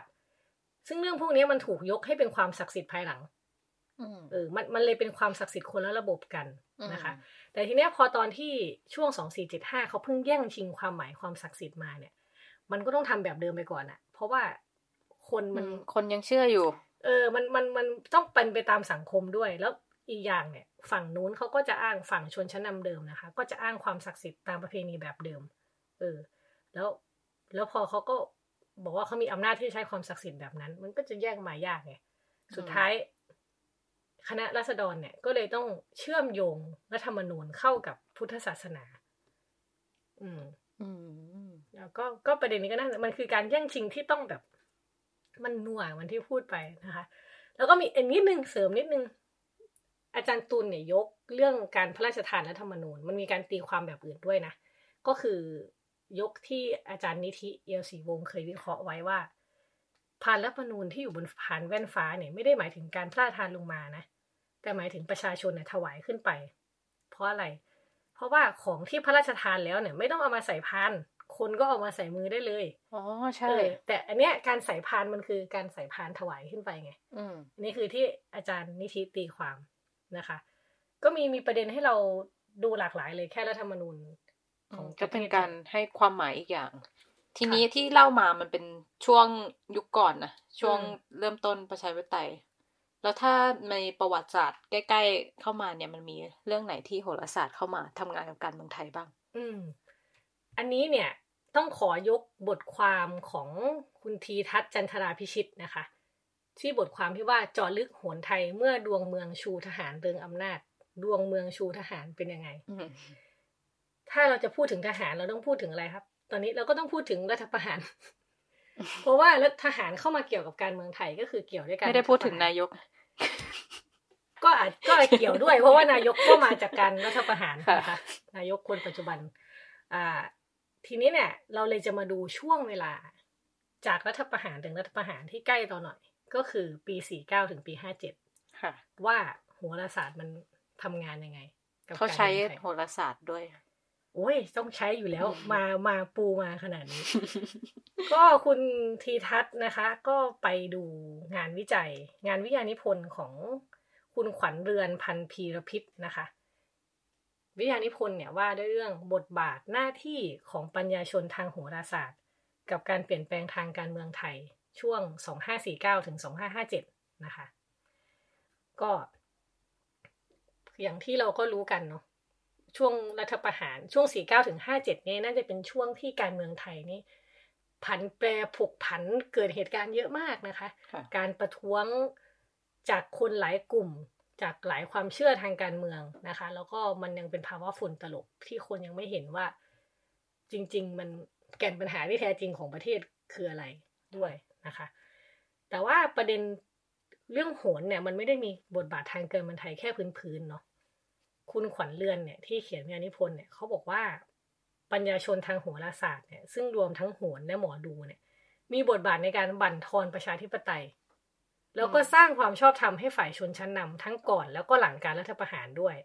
ซึ่งเรื่องพวกเนี้ยมันถูกยกให้เป็นความศักดิ์สิทธิ์ภายหลังอืม เออมันมันเลยเป็นความศักดิ์สิทธิ์คนละระบบกันนะคะอืมแต่ทีเนี้ยพอตอนที่ช่วงสองสี่เจ็ดห้าเขาเพิ่งแย่งชิงความหมายความศักดิ์สิทธิ์มาเนี่ย มันก็ต้องทำแบบเดิมไปก่อนอะเพราะว่าคนมันคนยังเชื่ออยู่ เออ มันมันมันต้องเป็นไปตามสังคมด้วยแล้วอีกอย่างเนี่ย ฝั่งนู้นเขาก็จะอ้างฝั่งชนชั้นนำเดิมนะคะ ก็จะอ้างความศักดิ์สิทธิ์ตามประเพณีแบบเดิม เออ แล้วแล้วพอเขาก็บอกว่าเขามีอำนาจที่จะใช้ความศักดิ์สิทธิ์แบบนั้น มันก็จะแยกมายากไงสุดท้าย คณะรัษฎรเนี่ยก็เลยต้องเชื่อมโยงรัฐธรรมนูญเข้ากับพุทธศาสนา อืม อืม แล้วก็ก็ประเด็นนี้ก็น่ามันคือการแย่งชิงที่ต้องแบบ มันหน่วงมันที่พูดไปนะคะ แล้วก็มีอันนิดนึงเสริมนิดนึง อาจารย์ตุลเนี่ยยกเรื่องการพระราชทานรัฐธรรมนูญ มันมีการตีความแบบอื่นด้วยนะ ก็คือยกที่อาจารย์นิธิเอียวศรีวงศ์เคยวิเคราะห์ไว้ว่า พานรัฐธรรมนูญที่อยู่บนพานแว่นฟ้าเนี่ยไม่ได้หมายถึงการพระราชทานลงมานะ แต่หมายถึงประชาชนเนี่ยถวายขึ้นไป เพราะอะไร เพราะว่าของที่พระราชทานแล้วเนี่ย ไม่ต้องเอามาใส่พานคนก็เอามาใส่มือได้เลยอ๋อใช่เออแต่อันเนี้ยการใส่พานมันคือการใส่พานถวายขึ้นไปไง อืมอันนี้คือที่อาจารย์นิธิตีความนะคะ ก็มีมีประเด็นให้เราดูหลากหลายเลยแค่รัฐธรรมนูญของก็เป็นระทศการให้ความหมายอีกอย่าง ทีนี้ที่เล่ามามันเป็นช่วงยุคก่อนนะช่วงเริ่มต้นประชาธิปไตย แล้วถ้าในประวัติศาสตร์ใกล้ ๆ เข้ามาเนี่ยมันมีเรื่องไหนที่โหราศาสตร์เข้ามาทำงานกับการเมืองไทยบ้าง อืม อันนี้เนี่ยต้องขอยกบทความของคุณทีทัศน์จันทราพิชิตนะคะ ที่บทความที่ว่าเจาะลึกโหนไทยเมื่อดวงเมืองชูทหารเริงอำนาจ ดวงเมืองชูทหารเป็นยังไงอืมถ้าเราจะพูดถึงทหารเราต้องพูดถึงอะไรครับ ตอนนี้เราก็ต้องพูดถึงรัฐประหาร เพราะว่ารัฐทหารเข้ามาเกี่ยวกับการเมืองไทยก็คือเกี่ยวด้วยกันไม่ได้พูดถึงนายก ก็อาจก็เกี่ยวด้วย เพราะว่านายกก็มาจากการรัฐประหารค่ะนะคะนายกคนปัจจุบัน อ่า ทีนี้เนี่ย เราเลยจะมาดูช่วงเวลา จากรัฐประหารถึงรัฐประหารที่ใกล้ต่อหน่อย ก็คือปี49ถึงปี57ค่ะว่าโหราศาสตร์มันทำงานยังไงกับเขาใช้การมืองไทยโหราศาสตร์ด้วย โอ้ยต้องใช้อยู่แล้วอืมมามาปูมาขนาดนี้ ก็คุณทีทัศน์นะคะ ก็ไปดูงานวิจัย งานวิทยานิพนธ์ของคุณขวัญเรือนพันธ์พีรพิษนะคะ วิทยานิพนธ์เนี่ยว่าด้วยเรื่องบทบาทหน้าที่ของปัญญาชนทางโหราศาสตร์ กับการเปลี่ยนแปลงทางการเมืองไทย ช่วง 2549ถึง2557 นะคะ ก็ อย่างที่เราก็รู้กันเนาะ ช่วงรัฐประหารช่วง 49ถึง57เนี่ยน่าจะเป็นช่วงที่การเมืองไทยนี่ผันแปรผกผันเกิดเหตุการณ์เยอะมากนะคะค่ะการประท้วงจากคนหลายกลุ่ม จากหลายความเชื่อทางการเมืองนะคะ แล้วก็มันยังเป็นภาวะฝุ่นตลบที่คนยังไม่เห็นว่า จริง ๆ มันแก่นปัญหาที่แท้จริงของประเทศคืออะไรด้วยนะคะ แต่ว่าประเด็นเรื่องโหนเนี่ย มันไม่ได้มีบทบาททางการเมืองไทยแค่พื้นๆเนาะ คุณขวัญเรือนเนี่ยที่เขียนวิทยานิพนธ์เนี่ยเขาบอกว่าปัญญาชนทางโหราศาสตร์เนี่ยซึ่งรวมทั้งโหรและหมอดูเนี่ย มีบทบาทในการบั่นทอนประชาธิปไตย แล้วก็สร้างความชอบธรรมให้ฝ่ายชนชั้นนำทั้งก่อนแล้วก็หลังการรัฐประหารด้วย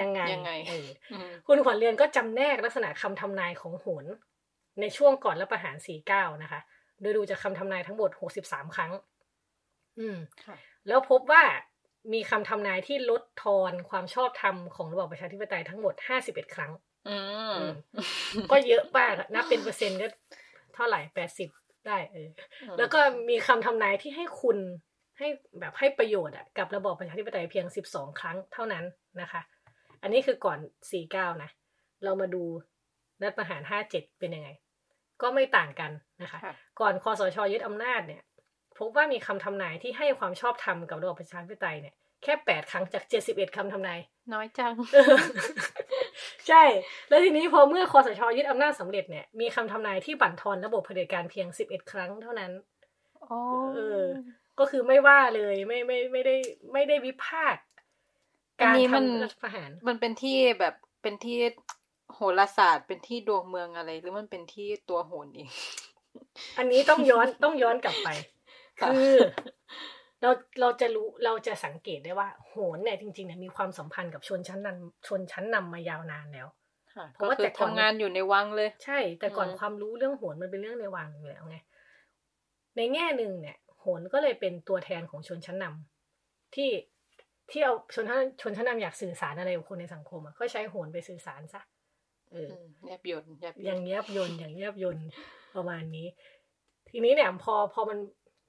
ยังไงยังไงเอออืมคุณขวัญเรือนก็จำแนกลักษณะคำทำนายของโหนในช่วงก่อนรัฐประหาร49นะคะ โดยดูจากคำทำนายทั้งหมด63ครั้ง อืมค่ะแล้วพบว่า มีคำทำนายที่ลดทอนความชอบธรรมของระบอบประชาธิปไตยทั้งหมด 51 ครั้งอืมอืมก็เยอะมากอะนับเป็นเปอร์เซ็นต์ก็เท่าไหร่ 80 ได้เออ แล้วก็มีคำทำนายที่ให้คุณให้แบบให้ประโยชน์อะกับระบอบประชาธิปไตยเพียง 12 ครั้งเท่านั้นนะคะ อันนี้คือก่อน 49 นะ เรามาดูรัฐประหาร 57 เป็นยังไง ก็ไม่ต่างกันนะคะค่ะก่อนคอสชยึดอำนาจเนี่ย พบว่ามีคำทำนายที่ให้ความชอบธรรมกับระบอบประชาธิปไตยเนี่ยแค่8ครั้งจาก71คำทำนาย น้อยจัง ใช่ แล้วทีนี้พอเมื่อคอสชยึดอำนาจสำเร็จเนี่ย มีคำทำนายที่บั่นทอนระบบเผด็จการเพียง11ครั้งเท่านั้นอ๋อเออ ก็คือไม่ว่าเลยไม่ไม่ไม่ได้ไม่ได้วิพากษ์อันการนี้มันทำรัฐประหาร มันเป็นที่แบบเป็นที่โหราศาสตร์เป็นที่ดวงเมืองอะไร หรือมันเป็นที่ตัวโหนเอง อันนี้ต้องย้อนต้องย้อนกลับไป คือเราเราจะรู้เราจะสังเกตได้ว่า โหนเนี่ยจริงๆเนี่ยมีความสัมพันธ์กับชนชั้นนำชนชั้นนำมายาวนานแล้วเพราะว่าแต่ทำงานอยู่ในวังเลย ใช่ แต่ก่อนความรู้เรื่องโหนมันเป็นเรื่องในวังอยู่แล้วไงในแง่หนึ่งเนี่ย โหนก็เลยเป็นตัวแทนของชนชั้นนำที่ที่เอาชนชั้นชนชั้นนำอยากสื่อสารอะไรกับคนในสังคมอะก็ใช้โหนไปสื่อสารซะเออแยบยนแยบยอย่างแยบยนอย่างแยบยนประมาณนี้ ทีนี้เนี่ยพอพอมัน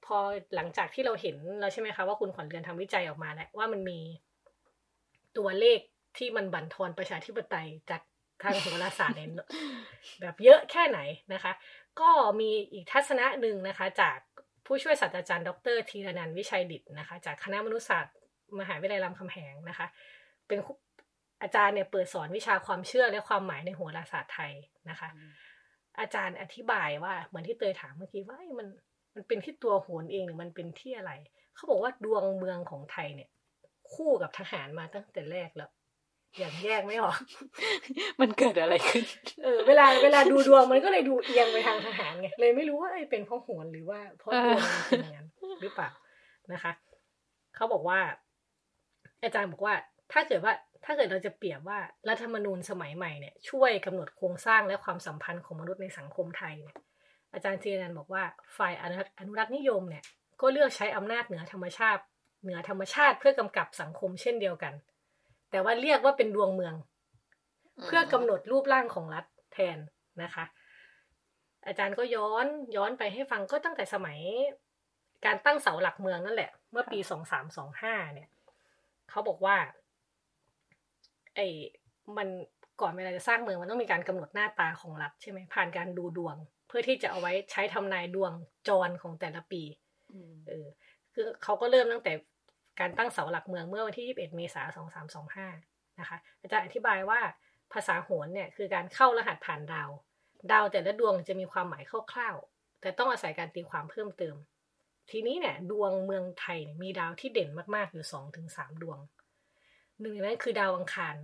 พอหลังจากที่เราเห็นแล้วใช่ไหมคะว่าคุณขวัญเรือนทำวิจัยออกมาแล้วว่ามันมีตัวเลขที่มันบั่นทอนประชาธิปไตยจากทางโหราศาสตร์เนี่ยแบบเยอะแค่ไหนนะคะ ก็มีอีกทัศนะหนึ่งนะคะ จากผู้ช่วยศาสตราจารย์ ดรธีรนันท์วิชัยดิตนะคะ จากคณะมนุษยศาสตร์ มหาวิทยาลัยรามคำแหงนะคะ เป็นอาจารย์เนี่ยเปิดสอนวิชาความเชื่อและความหมายในโหราศาสตร์ไทยนะคะ อาจารย์อธิบายว่าเหมือนที่เตยถามเมื่อกี้ว่ามัน มันเป็นที่ตัวโหนเองหรือมันเป็นที่อะไร เขาบอกว่าดวงเมืองของไทยเนี่ย คู่กับทหารมาตั้งแต่แรกแล้ว อย่างแยกไม่ออก มันเกิดอะไรขึ้น เออ เวลาเวลาดูดวงมันก็เลยดูเอียงไปทางทหารไง เลยไม่รู้ว่าเป็นเพราะโหนหรือว่าเพราะดวงมันเป็นอย่างนั้นหรือเปล่านะคะ เขาบอกว่า อาจารย์บอกว่า ถ้าเกิดว่าถ้าเกิดเราจะเปรียบว่ารัฐธรรมนูญสมัยใหม่เนี่ยช่วยกำหนดโครงสร้างและความสัมพันธ์ของมนุษย์ในสังคมไทยเนี่ย อาจารย์เทียนันบอกว่าฝ่ายอนุรักษ์นิยมเนี่ย ก็เลือกใช้อำนาจเหนือธรรมชาติ เหนือธรรมชาติเพื่อกำกับสังคมเช่นเดียวกัน แต่ว่าเรียกว่าเป็นดวงเมือง เพื่อกำหนดรูปร่างของรัฐแทนนะคะ อาจารย์ก็ย้อนย้อนไปให้ฟังก็ตั้งแต่สมัยการตั้งเสาหลักเมืองนั่นแหละ เมื่อปีสองสามสองห้าเนี่ยเขาบอกว่าไอ้มันก่อนเวลาจะสร้างเมืองมันต้องมีการกำหนดหน้าตาของรัฐใช่ไหมผ่านการดูดวง เพื่อที่จะเอาไว้ใช้ทำนายดวงจรของแต่ละปีเออคือเขาก็เริ่มตั้งแต่การตั้งเสาหลักเมืองเมื่อวันที่ 21 เมษายน 2325 นะคะ อาจารย์อธิบายว่าภาษาโหรเนี่ยคือการเข้ารหัสผ่านดาว ดาวแต่ละดวงจะมีความหมายคร่าวๆ แต่ต้องอาศัยการตีความเพิ่มเติม ทีนี้เนี่ยดวงเมืองไทยมีดาวที่เด่นมากๆอยู่2-3ถึงดวง หนึ่งในนั้นคือดาวอังคาร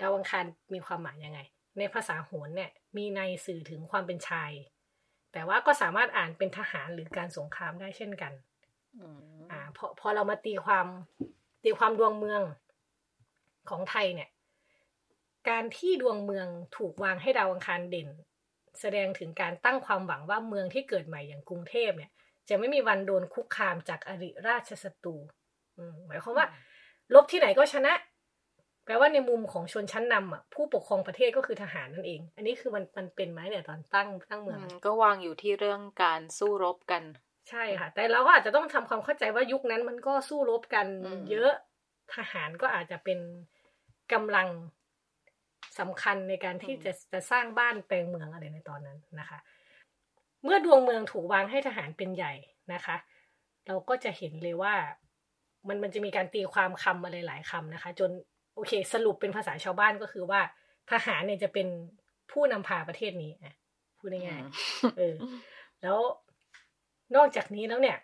ดาวอังคารมีความหมายยังไง ในภาษาโหรเนี่ยมีในสื่อถึงความเป็นชาย แต่ว่าก็สามารถอ่านเป็นทหารหรือการสงครามได้เช่นกันอ่าพอพอเรามาตีความตีความดวงเมืองของไทยเนี่ย การที่ดวงเมืองถูกวางให้ดาวอังคารเด่น แสดงถึงการตั้งความหวังว่าเมืองที่เกิดใหม่อย่างกรุงเทพเนี่ย จะไม่มีวันโดนคุกคามจากอริราชศัตรูหมายความว่าลบที่ไหนก็ชนะ แปลว่าในมุมของชนชั้นนำอะผู้ปกครองประเทศก็คือทหารนั่นเอง อันนี้คือมันมันเป็นไหมเนี่ยตอนตั้งตั้งเมืองก็วางอยู่ที่เรื่องการสู้รบกัน ใช่ค่ะ แต่เราก็อาจจะต้องทำความเข้าใจว่ายุคนั้นมันก็สู้รบกันเยอะทหารก็อาจจะเป็นกำลังสำคัญในการที่จะจะสร้างบ้านแปลงเมืองอะไรในตอนนั้นนะคะ เมื่อดวงเมืองถูกวางให้ทหารเป็นใหญ่นะคะ เราก็จะเห็นเลยว่ามันมันจะมีการตีความคำอะไรหลายคำนะคะ จนโอเค สรุปเป็นภาษาชาวบ้านก็คือว่า ทหารเนี่ยจะเป็นผู้นำพาประเทศนี้อะพูดง่ายๆเออ แล้วนอกจากนี้แล้วเนี่ย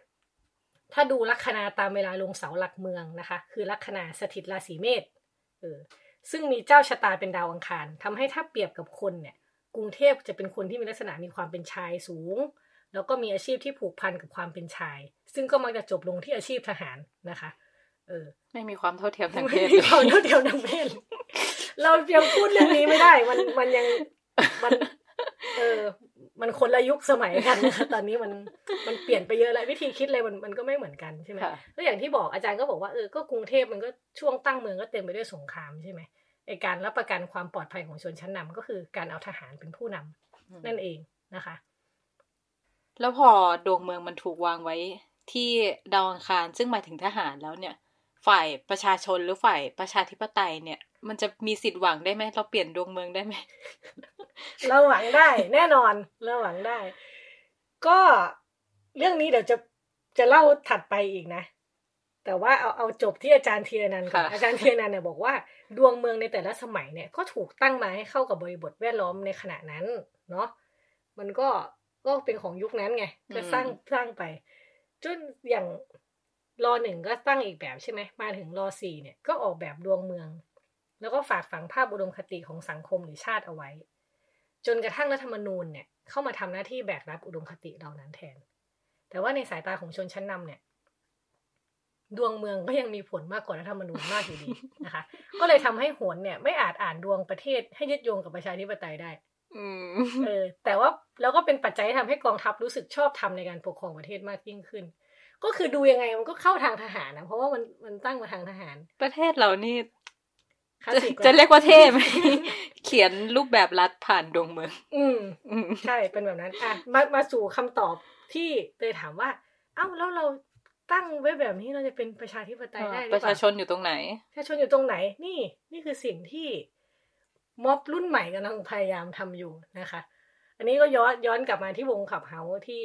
ถ้าดูลัคนาตามเวลาลงเสาหลักเมืองนะคะ คือลัคนาสถิตราศีเมษเออซึ่งมีเจ้าชะตาเป็นดาวอังคารทำให้ถ้าเปรียบกับคนเนี่ย กรุงเทพจะเป็นคนที่มีลักษณะมีความเป็นชายสูง แล้วก็มีอาชีพที่ผูกพันกับความเป็นชาย ซึ่งก็มักจะจบลงที่อาชีพทหารนะคะ เออ ไม่มีความเท่าเทียมทางเพศไม่มีความเท่าเทียมทางเพศเรายังพูดเรื่องนี้ไม่ได้ มันมันยังมัน เออ มันคนละยุคสมัยกันนะคะตอนนี้มันมันเปลี่ยนไปเยอะแล้ววิธีคิดอะไรมันมันก็ไม่เหมือนกันใช่ไหมแล้วอย่างที่บอกอาจารย์ก็บอกว่าเออก็กรุงเทพมันก็ช่วงตั้งเมืองก็เต็มไปด้วยสงครามใช่ไหมไอการรับประกันความปลอดภัยของชนชั้นนำก็คือการเอาทหารเป็นผู้นำนั่นเองนะคะ แล้วพอดวงเมืองมันถูกวางไว้ที่ดาวอังคารซึ่งหมายถึงทหารแล้วเนี่ย ฝ่ายประชาชนหรือฝ่ายประชาธิปไตยเนี่ย มันจะมีสิทธิ์หวังได้ไหมเราเปลี่ยนดวงเมืองได้ไหมเราหวังได้แน่นอนเราหวังได้ ก็เรื่องนี้เดี๋ยวจะจะเล่าถัดไปอีกนะ แต่ว่าเอาเอาจบที่อาจารย์เทียนันก่อนอาจารย์เทียนันเนี่ยบอกว่า ดวงเมืองในแต่ละสมัยเนี่ยก็ถูกตั้งมาให้เข้ากับบริบทแวดล้อมในขณะนั้น เนาะมันก็ก็เป็นของยุคนั้นไงก็สร้างสร้างไปจนอย่าง รอหนึ่งก็ตั้งอีกแบบใช่ไหมมาถึงรอสี่เนี่ยก็ออกแบบดวงเมือง แล้วก็ฝากฝังภาพอุดมคติของสังคมหรือชาติเอาไว้ จนกระทั่งรัฐธรรมนูญเนี่ยเข้ามาทำหน้าที่แบกรับอุดมคติเหล่านั้นแทน แต่ว่าในสายตาของชนชั้นนำเนี่ย ดวงเมืองก็ยังมีผลมากกว่ารัฐธรรมนูญมากอยู่ดีนะคะ ก็เลยทำให้โหนเนี่ย ไม่อาจอ่านดวงประเทศให้ยึดโยงกับประชาธิปไตยได้อืมเออ แต่ว่าแล้วก็เป็นปัจจัยที่ทำให้กองทัพรู้สึกชอบทำในการปกครองประเทศมากยิ่งขึ้น ก็คือดูยังไงมันก็เข้าทางทหารนะเพราะว่ามันมันตั้งมาทางทหาร ประเทศเรานี่คลาสจะสิกจะเรียกว่าเท่ไหมเขียนรูปแบบรัฐผ่านดวงเมือง อืมอืมใช่เป็นแบบนั้น อะมามาสู่คำตอบที่เตยถามว่า เอ้าแล้วเราตั้งไว้แบบนี้เราจะเป็นประชาธิปไตยได้หรือประเปล่าชาชนอยู่ตรงไหน ประชาชนอยู่ตรงไหน นี่ นี่คือสิ่งที่ม็อบรุ่นใหม่กำลังพยายามทำอยู่นะคะ อันนี้ก็ย้อนย้อนกลับมาที่วงขับเฮาส์ที่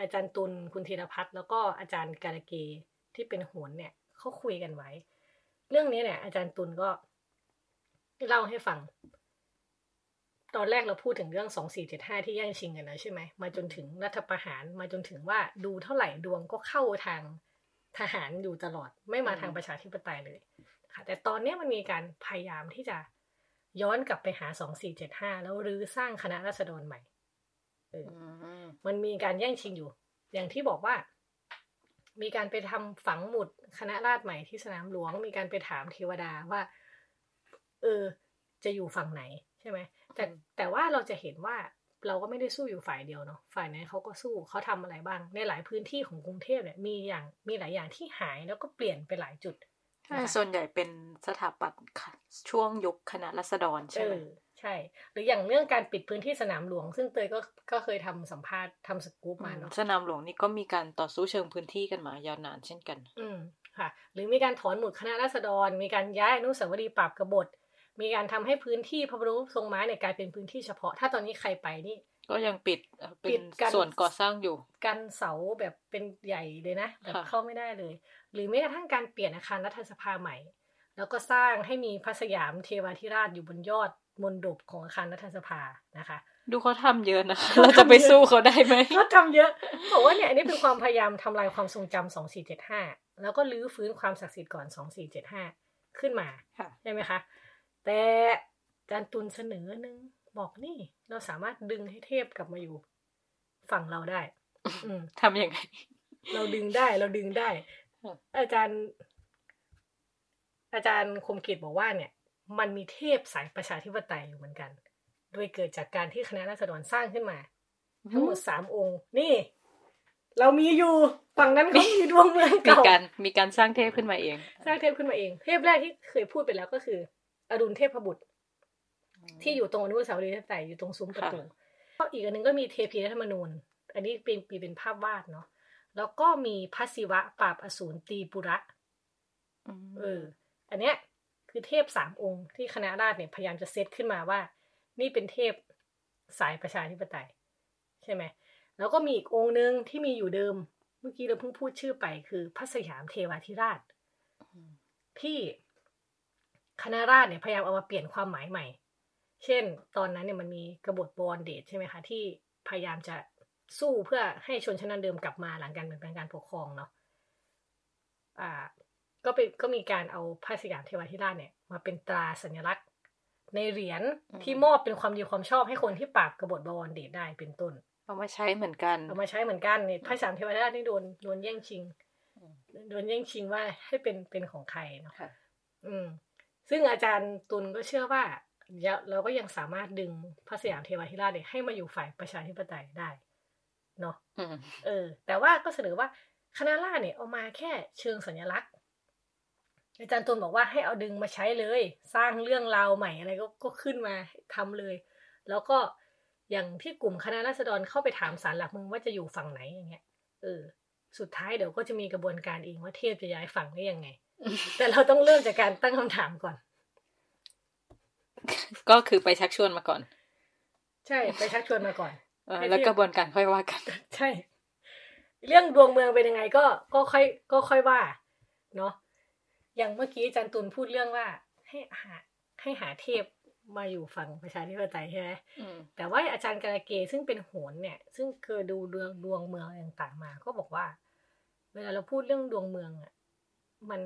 อาจารย์ตุลคุณธีรพัฒน์แล้วก็อาจารย์การเกที่เป็นโหนเนี่ยเขาคุยกันไว้ เรื่องนี้เนี่ย อาจารย์ตุลก็เล่าให้ฟัง ตอนแรกเราพูดถึงเรื่องสองสี่เจ็ดห้าที่แย่งชิงกันนะใช่ไหมมาจนถึงรัฐประหารมาจนถึงว่าดูเท่าไหร่ดวงก็เข้าทางทหารอยู่ตลอด ไม่มาทางประชาธิปไตยเลยค่ะแต่ตอนนี้มันมีการพยายามที่จะย้อนกลับไปหาสองสี่เจ็ดห้าแล้วรื้อสร้างคณะรัษฎรใหม่ เออมันมีการแย่งชิงอยู่ อย่างที่บอกว่า มีการไปทำฝังหมุดคณะราษฎรใหม่ที่สนามหลวง มีการไปถามเทวดาว่า เออ จะอยู่ฝั่งไหนใช่ไหมแต่แต่ว่าเราจะเห็นว่าเราก็ไม่ได้สู้อยู่ฝ่ายเดียวเนาะฝ่ายไหนเขาก็สู้เขาทำอะไรบ้าง ในหลายพื้นที่ของกรุงเทพเนี่ยมีอย่างมีหลายอย่างที่หายแล้วก็เปลี่ยนไปหลายจุดใช่นะคะส่วนใหญ่เป็นสถาปัตย์ค่ะช่วงยุคคณะรัษฎรใช่ไหมเออ ใช่ หรืออย่างเรื่องการปิดพื้นที่สนามหลวง ซึ่งเตยก็ก็เคยทำสัมภาษณ์ทำสกู๊ปมาเนาะสนามหลวงนี่ก็มีการต่อสู้เชิงพื้นที่กันมายาวนานเช่นกัน อืมค่ะ หรือมีการถอนหมุดคณะราษฎร มีการย้ายอนุสาวรีย์ปราบกบฏ มีการทำให้พื้นที่พระบรมรูปทรงม้าเนี่ยกลายเป็นพื้นที่เฉพาะ ถ้าตอนนี้ใครไปนี่ก็ยังปิดเอ่อเป็ปินดกันส่วนก่อสร้างอยู่ กันเสาแบบเป็นใหญ่เลยนะแบบค่ะเข้าไม่ได้เลย หรือแม้กระทั่งการเปลี่ยนอาคารรัฐสภาใหม่ แล้วก็สร้างให้มีพระสยามเทวาธิราชอยู่บนยอด มณฑปของอาคารรัฐสภานะคะ ดูเขาทำเยอะนะคะเขาทำเยอะเราจะไปสู้เขาได้ไหมก็ทำเยอะบอกว่าเนี่ยอันนี้เป็นความพยายามทำลายความทรงจำสองสี่เจ็ดห้าแล้วก็ลื้อฟื้นความศักดิ์สิทธิ์ก่อนสองสี่เจ็ดห้าขึ้นมาค่ะใช่ไหมคะ แต่อาจารย์ตุลเสนอหนึ่งบอกนี่ เราสามารถดึงให้เทพกลับมาอยู่ ฝั่งเราได้ อืมทำยังไง เราดึงได้เราดึงได้อืมอาจารย์ อาจารย์คมกิจบอกว่าเนี่ย มันมีเทพสายประชาธิปไตยอยู่เหมือนกัน โดยเกิดจากการที่คณะราษฎรสร้างขึ้นมา ทั้งหมดสามองค์ นี่ เรามีอยู่ฝั่งนั้นเขามีดวงเมืองมีเก่าการมีการสร้างเทพขึ้นมาเอง สร้างเทพขึ้นมาเอง เทพแรกที่เคยพูดไปแล้วก็คือ อรุณเทพบุตร ที่อยู่ตรงอนุสาวรีย์ไตยอยู่ตรงซุ้มประตูค่ะก็อีกอันหนึงก็มีเทพีรัฐธรรมนูญ อันนี้เป็นปีเป็นภาพวาดเนาะแล้วก็มีพระศิวะปราบอสูรตีปุระมเออ อันเนี้ย คือเทพสามองค์ที่คณะราษฎรเนี่ยพยายามจะเซตขึ้นมาว่า นี่เป็นเทพสายประชาธิปไตย ใช่ไหมแล้วก็มีอีกองค์หนึ่งที่มีอยู่เดิม เมื่อกี้เราเพิ่งพูดชื่อไปคือพระสยามเทวาธิราช ที่คณะราษฎรเนี่ยพยายามเอามาเปลี่ยนความหมายใหม่ เช่น ตอนนั้นเนี่ยมันมีกบฏบวรเดชใช่ไหมคะที่พยายามจะสู้เพื่อให้ชนชั้นนำเดิมกลับมาหลังการเปลี่ยนแปลงการปกครองเนาะอ่า ก็เป็นก็มีการเอาพระสยามเทวาธิราชเนี่ย มาเป็นตราสัญลักษณ์ ในเหรียญที่มอบเป็นความดีความชอบให้คนที่ปราบกบฏบวรเดชได้เป็นต้น เอามาใช้เหมือนกัน เอามาใช้เหมือนกันเนี่ยพระสามเทวราชนี่โดนโดนแย่งชิงอืมโดนแย่งชิงว่าให้เป็นเป็นของใครเนาะค่ะอืม ซึ่งอาจารย์ตุลก็เชื่อว่าเยอะเราก็ยังสามารถดึงพระสยามเทวาธิราชเนี่ยให้มาอยู่ฝ่ายประชาธิปไตยได้เนาะอืมเออ แต่ว่าก็เสนอว่าคณะราษฎรเนี่ยเอามาแค่เชิงสัญลักษณ์ อาจารย์ตุลบอกว่าให้เอาดึงมาใช้เลย สร้างเรื่องราวใหม่อะไรก็ก็ขึ้นมาทำเลย แล้วก็อย่างที่กลุ่มคณะราษฎรเข้าไปถามศาลหลักเมืองว่าจะอยู่ฝั่งไหนอย่างเงี้ยเออสุดท้ายเดี๋ยวก็จะมีกระบวนการเองว่าเทพจะย้ายฝั่งได้ยังไง แต่เราต้องเริ่มจากการตั้งคำถามก่อน ก็คือไปชักชวนมาก่อน ใช่ไปชักชวนมาก่อนเออให้แล้วเทียบกระบวนการค่อยว่ากัน ใช่ เรื่องดวงเมืองเป็นยังไงก็ก็ค่อย ก็ค่อยว่า เนาะ อย่างเมื่อกี้อาจารย์ตุลพูดเรื่องว่า ให้หาให้หาเทพมาอยู่ฝั่งประชาธิปไตยใช่ไหมอืมแต่ว่าอาจารย์การะเกซึ่งเป็นโหนเนี่ย ซึ่งเคยดูดวงดวงเมืองอะไรต่างๆมา ก็บอกว่า เวลาเราพูดเรื่องดวงเมืองอะ มัน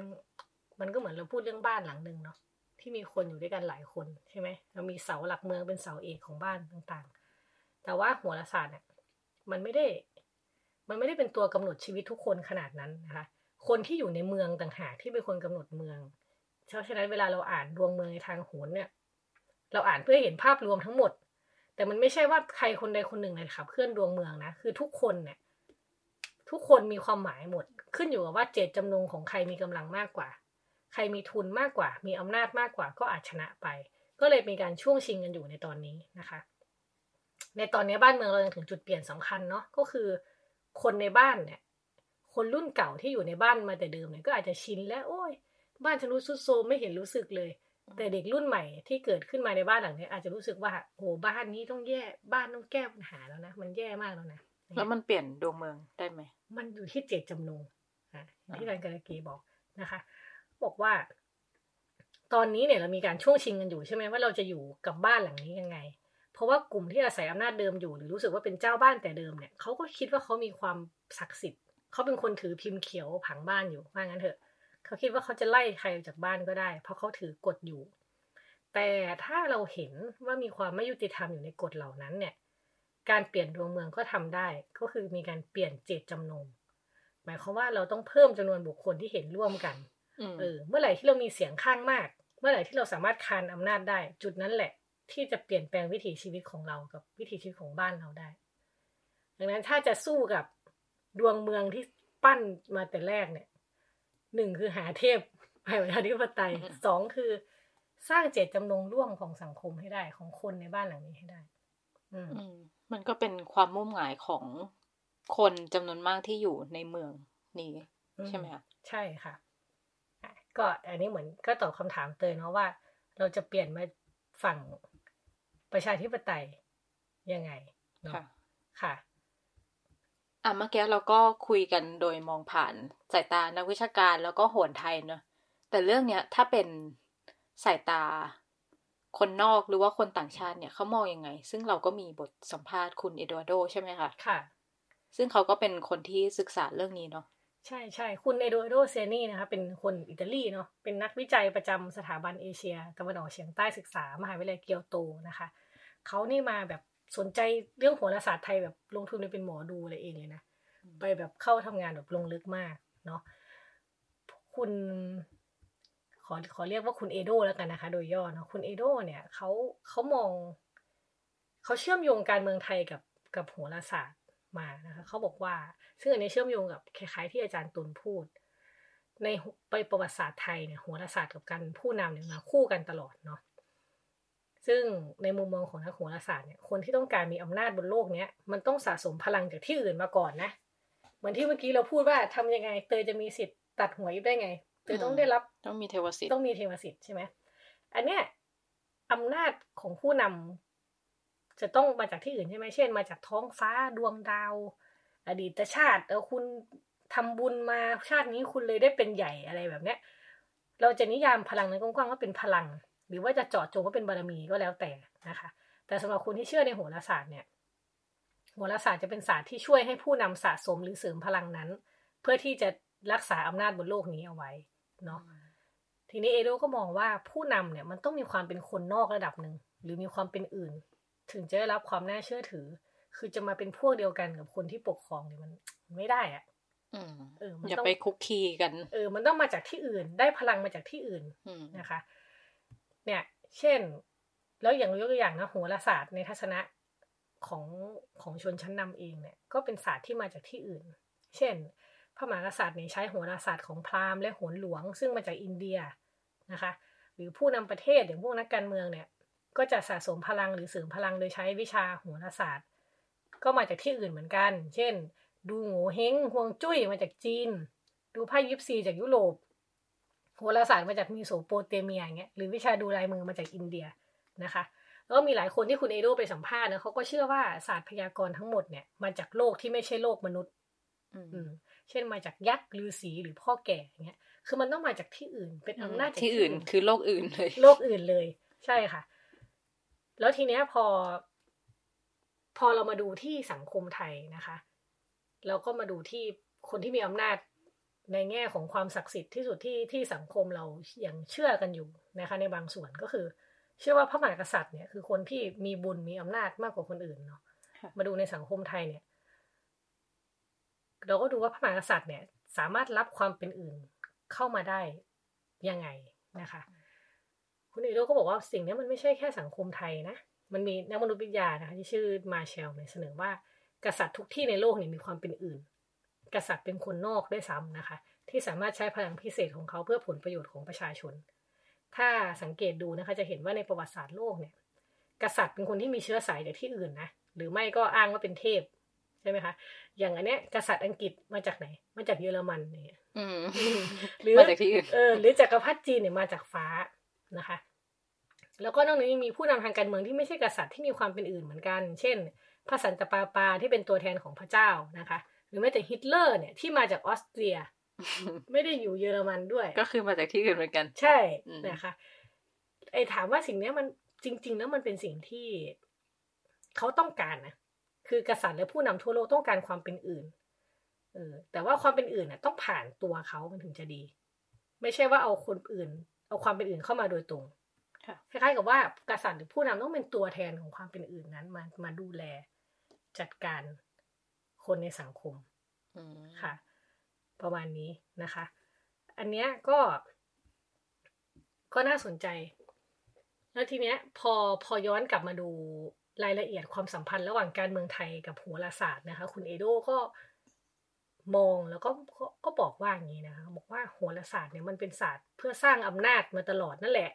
มันก็เหมือนเราพูดเรื่องบ้านหลังหนึ่งเนาะที่ที่มีคนอยู่ด้วยกันหลายคนใช่ไหมเรามีเสาหลักเมืองเป็นเสาเอกของบ้านต่างๆ แต่ว่าโหราศาสตร์เนี่ยมันไม่ได้ มันไม่ได้เป็นตัวกำหนดชีวิตทุกคนขนาดนั้นนะคะ คนที่อยู่ในเมืองต่างหากที่เป็นคนกำหนดเมืองเพราะฉะนั้นเวลาเราอ่านดวงเมืองในทางโหรเนี่ย เราอ่านเพื่อเห็นภาพรวมทั้งหมด แต่มันไม่ใช่ว่าใครคนใดคนหนึ่งเลยขับเคลื่อนดวงเมืองนะ คือทุกคนเนี่ย ทุกคนมีความหมายหมด ขึ้นอยู่กับว่าเจตจำนงของใครมีกำลังมากกว่า ใครมีทุนมากกว่า มีอำนาจมากกว่า ก็อาจชนะไป ก็เลยมีการช่วงชิงกันอยู่ในตอนนี้นะคะ ในตอนนี้บ้านเมืองเรายังถึงจุดเปลี่ยนสำคัญเนาะ ก็คือ คนในบ้านเนี่ย คนรุ่นเก่าที่อยู่ในบ้านมาแต่เดิมเนี่ยก็อาจจะชินแล้ว โอ้ย บ้านฉันรู้สุดโซมไม่เห็นรู้สึกเลย แต่เด็กรุ่นใหม่ที่เกิดขึ้นมาในบ้านหลังนี้อาจจะรู้สึกว่าโอ้บ้านนี้ต้องแย่บ้านต้องแก้ปัญหาแล้วนะมันแย่มากแล้วนะแล้วมันเปลี่ยนดวงเมืองได้ไหมมันอยู่ที่เจตจำนงอะที่อาจารย์การะกีบอกนะคะ บอกว่า ตอนนี้เนี่ยเรามีการช่วงชิงกันอยู่ใช่ไหมว่าเราจะอยู่กับบ้านหลังนี้ยังไง เพราะว่ากลุ่มที่อาศัยอำนาจเดิมอยู่หรือรู้สึกว่าเป็นเจ้าบ้านแต่เดิมเนี่ยเขาก็คิดว่าเขามีความศักดิ์สิทธิ์ เขาเป็นคนถือพิมพ์เขียวผังบ้านอยู่ว่างั้นเถอะ เขาคิดว่าเขาจะไล่ใครออกจากบ้านก็ได้ เพราะเขาถือกฎอยู่ แต่ถ้าเราเห็นว่ามีความไม่ยุติธรรมอยู่ในกฎเหล่านั้นเนี่ย การเปลี่ยนดวงเมืองก็ทำได้ ก็คือมีการเปลี่ยนเจตจำนง หมายความว่าเราต้องเพิ่มจำนวนบุคคลที่เห็นร่วมกันอืมเออ เมื่อไหร่ที่เรามีเสียงข้างมาก เมื่อไหร่ที่เราสามารถคานอำนาจได้ จุดนั้นแหละ ที่จะเปลี่ยนแปลงวิถีชีวิตของเรากับวิถีชีวิตของบ้านเราได้ ดังนั้นถ้าจะสู้กับ ดวงเมืองที่ปั้นมาแต่แรกเนี่ยหนึ่งคือหาเทพไปประชาธิปไตยสองคือสร้างเจตจำนงร่วมของสังคมให้ได้ของคนในบ้านหลังนี้ให้ได้ อืมอืมมันก็เป็นความมุ่งหมายของคนจำนวนมากที่อยู่ในเมืองนี้ใช่ไหมคะใช่ค่ะอะ ก็อันนี้เหมือนก็ตอบคำถามเตยเนาะว่า เราจะเปลี่ยนมาฝั่งประชาธิปไตยยังไงเนาะค่ะค่ะ อะเมื่อกี้เราก็คุยกันโดยมองผ่านสายตานักวิชาการแล้วก็โหนไทยเนอะแต่เรื่องเนี้ยถ้าเป็นสายตาคนนอกหรือว่าคนต่างชาติเนี่ยเขามองยังไง ซึ่งเราก็มีบทสัมภาษณ์คุณเอดวาร์โดใช่ไหมคะค่ะ ซึ่งเขาก็เป็นคนที่ศึกษาเรื่องนี้เนาะใช่ใช่คุณเอโดโดเซนีนะคะเป็นคนอิตาลีเนาะเป็นนักวิจัยประจำสถาบันเอเชียตะวันออกเฉียงใต้ศึกษามหาวิทยาลัยเกียวโตนะคะเขานี่มาแบบ สนใจเรื่องโหราศาสตร์ไทยแบบลงทุนไปเป็นหมอดูอะไรเองเลยนะ ไปแบบเข้าทำงานแบบลงลึกมากเนาะคุณขอขอเรียกว่าคุณเอโดแล้วกันนะคะ โดยย่อเนาะคุณเอโดเนี่ยเขาเขามองเขาเชื่อมโยงการเมืองไทยกับกับโหราศาสตร์มานะคะเขาบอกว่า ซึ่งอันนี้เชื่อมโยงกับคล้ายๆที่อาจารย์ตุลพูด ในไปประวัติศาสตร์ไทยเนี่ยโหราศาสตร์กับการผู้นำเนี่ยมาคู่กันตลอดเนาะ ซึ่งในมุมมองของนักโหราศาสตร์เนี่ยคนที่ต้องการมีอำนาจบนโลกเนี้ยมันต้องสะสมพลังจากที่อื่นมาก่อนนะเหมือนที่เมื่อกี้เราพูดว่าทำยังไงเตยจะมีสิทธิ์ตัดหัวยุบได้ไงเตยต้องได้รับต้องมีเทวสิทธิ์ต้องมีเทวสิทธิ์ใช่ไหมอันเนี้ยอำนาจของผู้นำจะต้องมาจากที่อื่นใช่ไหมเช่น มาจากท้องฟ้าดวงดาว อดีตชาติเออคุณทำบุญมาชาตินี้คุณเลยได้เป็นใหญ่อะไรแบบเนี้ย เราจะนิยามพลังนั้นกว้างๆว่าเป็นพลัง หรือว่าจะเจาะจงว่าเป็นบารมีก็แล้วแต่นะคะ แต่สำหรับคนที่เชื่อในโหราศาสตร์เนี่ยโหราศาสตร์จะเป็นศาสตร์ที่ช่วยให้ผู้นำสะสมหรือเสริมพลังนั้น เพื่อที่จะรักษาอำนาจบนโลกนี้เอาไว้เนาะทีนี้เอโดก็มองว่าผู้นำเนี่ยมันต้องมีความเป็นคนนอกระดับหนึ่งหรือมีความเป็นอื่น ถึงจะได้รับความน่าเชื่อถือ คือจะมาเป็นพวกเดียวกันกับคนที่ปกครองเนี่ยมันไม่ได้อะอืมเออมันอย่าต้องไปคุกคีกัน เออ มันต้องมาจากที่อื่น ได้พลังมาจากที่อื่นอืมนะคะ เนี่ย เช่น แล้วอย่างยกตัวอย่างนะโหราศาสตร์ในทัศนะของของชนชั้นนำเองเนี่ย ก็เป็นศาสตร์ที่มาจากที่อื่น เช่น พระมหากษัตริย์เนี่ยใช้โหราศาสตร์ของพราหมณ์และโหรหลวง ซึ่งมาจากอินเดียนะคะ หรือผู้นำประเทศอย่างพวกนักการเมืองเนี่ย ก็จะสะสมพลังหรือเสริมพลังโดยใช้วิชาโหราศาสตร์ ก็มาจากที่อื่นเหมือนกัน เช่น ดูโง่เฮงฮวงจุ้ยมาจากจีน ดูไพ่ยิปซีจากยุโรป โหราศาสตร์มาจากมีโสโปเตเมียอย่างเงี้ยหรือวิชาดูลายมือมาจากอินเดียนะคะ แล้วก็มีหลายคนที่คุณเอโดไปสัมภาษณ์นะเขาก็เชื่อว่าศาสตร์พยากรณ์ทั้งหมดเนี่ยมาจากโลกที่ไม่ใช่โลกมนุษย์ อืมอืมเช่นมาจากยักษ์ฤาษีหรือพ่อแก่อย่างเงี้ย คือมันต้องมาจากที่อื่น เป็นอำนาจจากที่อื่น คือโลกอื่นเลย โลกอื่นเลย ใช่ค่ะ แล้วทีเนี้ยพอ พอเรามาดูที่สังคมไทยนะคะ เราก็มาดูที่คนที่มีอำนาจ ในแง่ของความศักดิ์สิทธิ์ที่สุดที่ที่สังคมเรายังเชื่อกันอยู่นะคะในบางส่วนก็คือ เชื่อว่าพระมหากษัตริย์เนี่ยคือคนที่มีบุญมีอำนาจมากกว่าคนอื่นเนาะมาดูในสังคมไทยเนี่ย เราก็ดูว่าพระมหากษัตริย์เนี่ย สามารถรับความเป็นอื่นเข้ามาได้ยังไงนะคะ คุณเอโดก็บอกว่าสิ่งนี้มันไม่ใช่แค่สังคมไทยนะมันมีนักมนุษยวิทยานะคะที่ชื่อมาเชลเนี่ยเสนอว่า กษัตริย์ทุกที่ในโลกเนี่ยมีความเป็นอื่น กษัตริย์เป็นคนนอกด้วยซ้ำนะคะ ที่สามารถใช้พลังพิเศษของเขาเพื่อผลประโยชน์ของประชาชน ถ้าสังเกตดูนะคะจะเห็นว่าในประวัติศาสตร์โลกเนี่ย กษัตริย์เป็นคนที่มีเชื้อสายจากที่อื่นนะหรือไม่ก็อ้างว่าเป็นเทพใช่ไหมคะ อย่างอันเนี้ยกษัตริย์อังกฤษมาจากไหน มาจากเยอรมันเนี่ยหรือมาจากที่อื่นเออหรือจักรพรรดิจีนเนี่ยมาจากฟ้านะคะ แล้วก็นอกจากนี้มีผู้นำทางการเมืองที่ไม่ใช่กษัตริย์ที่มีความเป็นอื่นเหมือนกัน เช่น พระสันตะปาปาที่เป็นตัวแทนของพระเจ้านะคะห รือแม้แต่ฮิตเลอร์เนี่ยที่มาจากออสเตรีย ไม่ได้อยู่เยอรมันด้วย ก็คือมาจากที่อื่นเหมือนกัน ใช่นะคะไอ้ถามว่าสิ่งนี้มันจริง ๆ แล้วมันเป็นสิ่งที่เขาต้องการนะคือกษัตริย์และผู้นำทั่วโลกต้องการความเป็นอื่นเออแต่ว่าความเป็นอื่นน่ะ ต้องผ่านตัวเขามันถึงจะดี ไม่ใช่ว่าเอาคนอื่น เอาความเป็นอื่นเข้ามาโดยตรงคล้ายๆกับว่ากษัตริย์หรือผู้นำต้องเป็นตัวแทนของความเป็นอื่นนั้นมามาดูแลจัดการ คนในสังคมค่ะ ประมาณนี้นะคะ อันเนี้ยก็ ก็น่าสนใจ แล้วทีเนี้ย พอพอย้อนกลับมาดูรายละเอียดความสัมพันธ์ระหว่างการเมืองไทยกับโหราศาสตร์นะคะ คุณเอโดก็มองแล้วก็ก็บอกว่าอย่างนี้นะคะบอกว่าโหราศาสตร์เนี่ยมันเป็นศาสตร์เพื่อสร้างอำนาจมาตลอดนั่นแหละ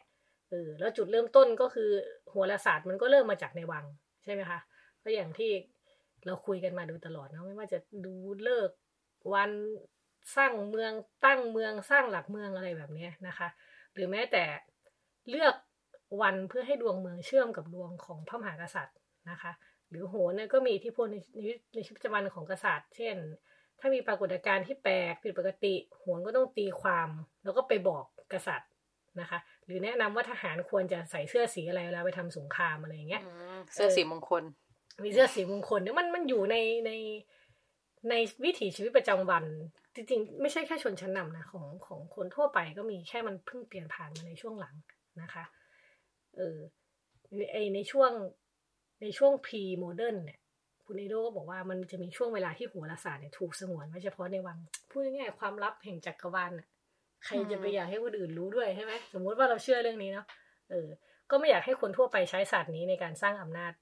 เออแล้วจุดเริ่มต้นก็คือโหราศาสตร์มันก็เริ่มมาจากในวังใช่ไหมคะก็อย่างที่ เราคุยกันมาดูตลอดนะไม่ว่าจะดูเลิกวันสร้างเมืองตั้งเมืองสร้างหลักเมืองอะไรแบบนี้นะคะ หรือแม้แต่เลือกวันเพื่อให้ดวงเมืองเชื่อมกับดวงของพระมหากษัตริย์นะคะ หรือโหนเนี่ยก็มีอิทธิพลในในชีวิตประจำวันของกษัตริย์ เช่น ถ้ามีปรากฏการณ์ที่แปลกผิดปกติ โหนก็ต้องตีความ แล้วก็ไปบอกกษัตริย์นะคะ หรือแนะนำว่าทหารควรจะใส่เสื้อสีอะไรเวลาไปทำสงครามอะไรอย่างเงี้ยเสื้อสีมงคล มีเสื้อสีมงคลเนี่ยมันมันอยู่ในในในวิถีชีวิตประจำวัน จริงๆ ไม่ใช่แค่ชนชั้นนำนะของของคนทั่วไปก็มีแค่มันเพิ่งเปลี่ยนผ่านมาในช่วงหลังนะคะเออไอในช่วงในช่วง pre-modern เนี่ยคุณเอโดก็บอกว่ามันจะมีช่วงเวลาที่โหราศาสตร์เนี่ยถูกสงวนไว้เฉพาะในวังพูดง่ายๆความลับแห่งจักรวาลน่ะใครจะไปอยากให้คนอื่นรู้ด้วยใช่ไหมสมมุติว่าเราเชื่อเรื่องนี้เนาะเออ ก็ไม่อยากให้คนทั่วไปใช้ศาสตร์นี้ในการสร้างอำนาจ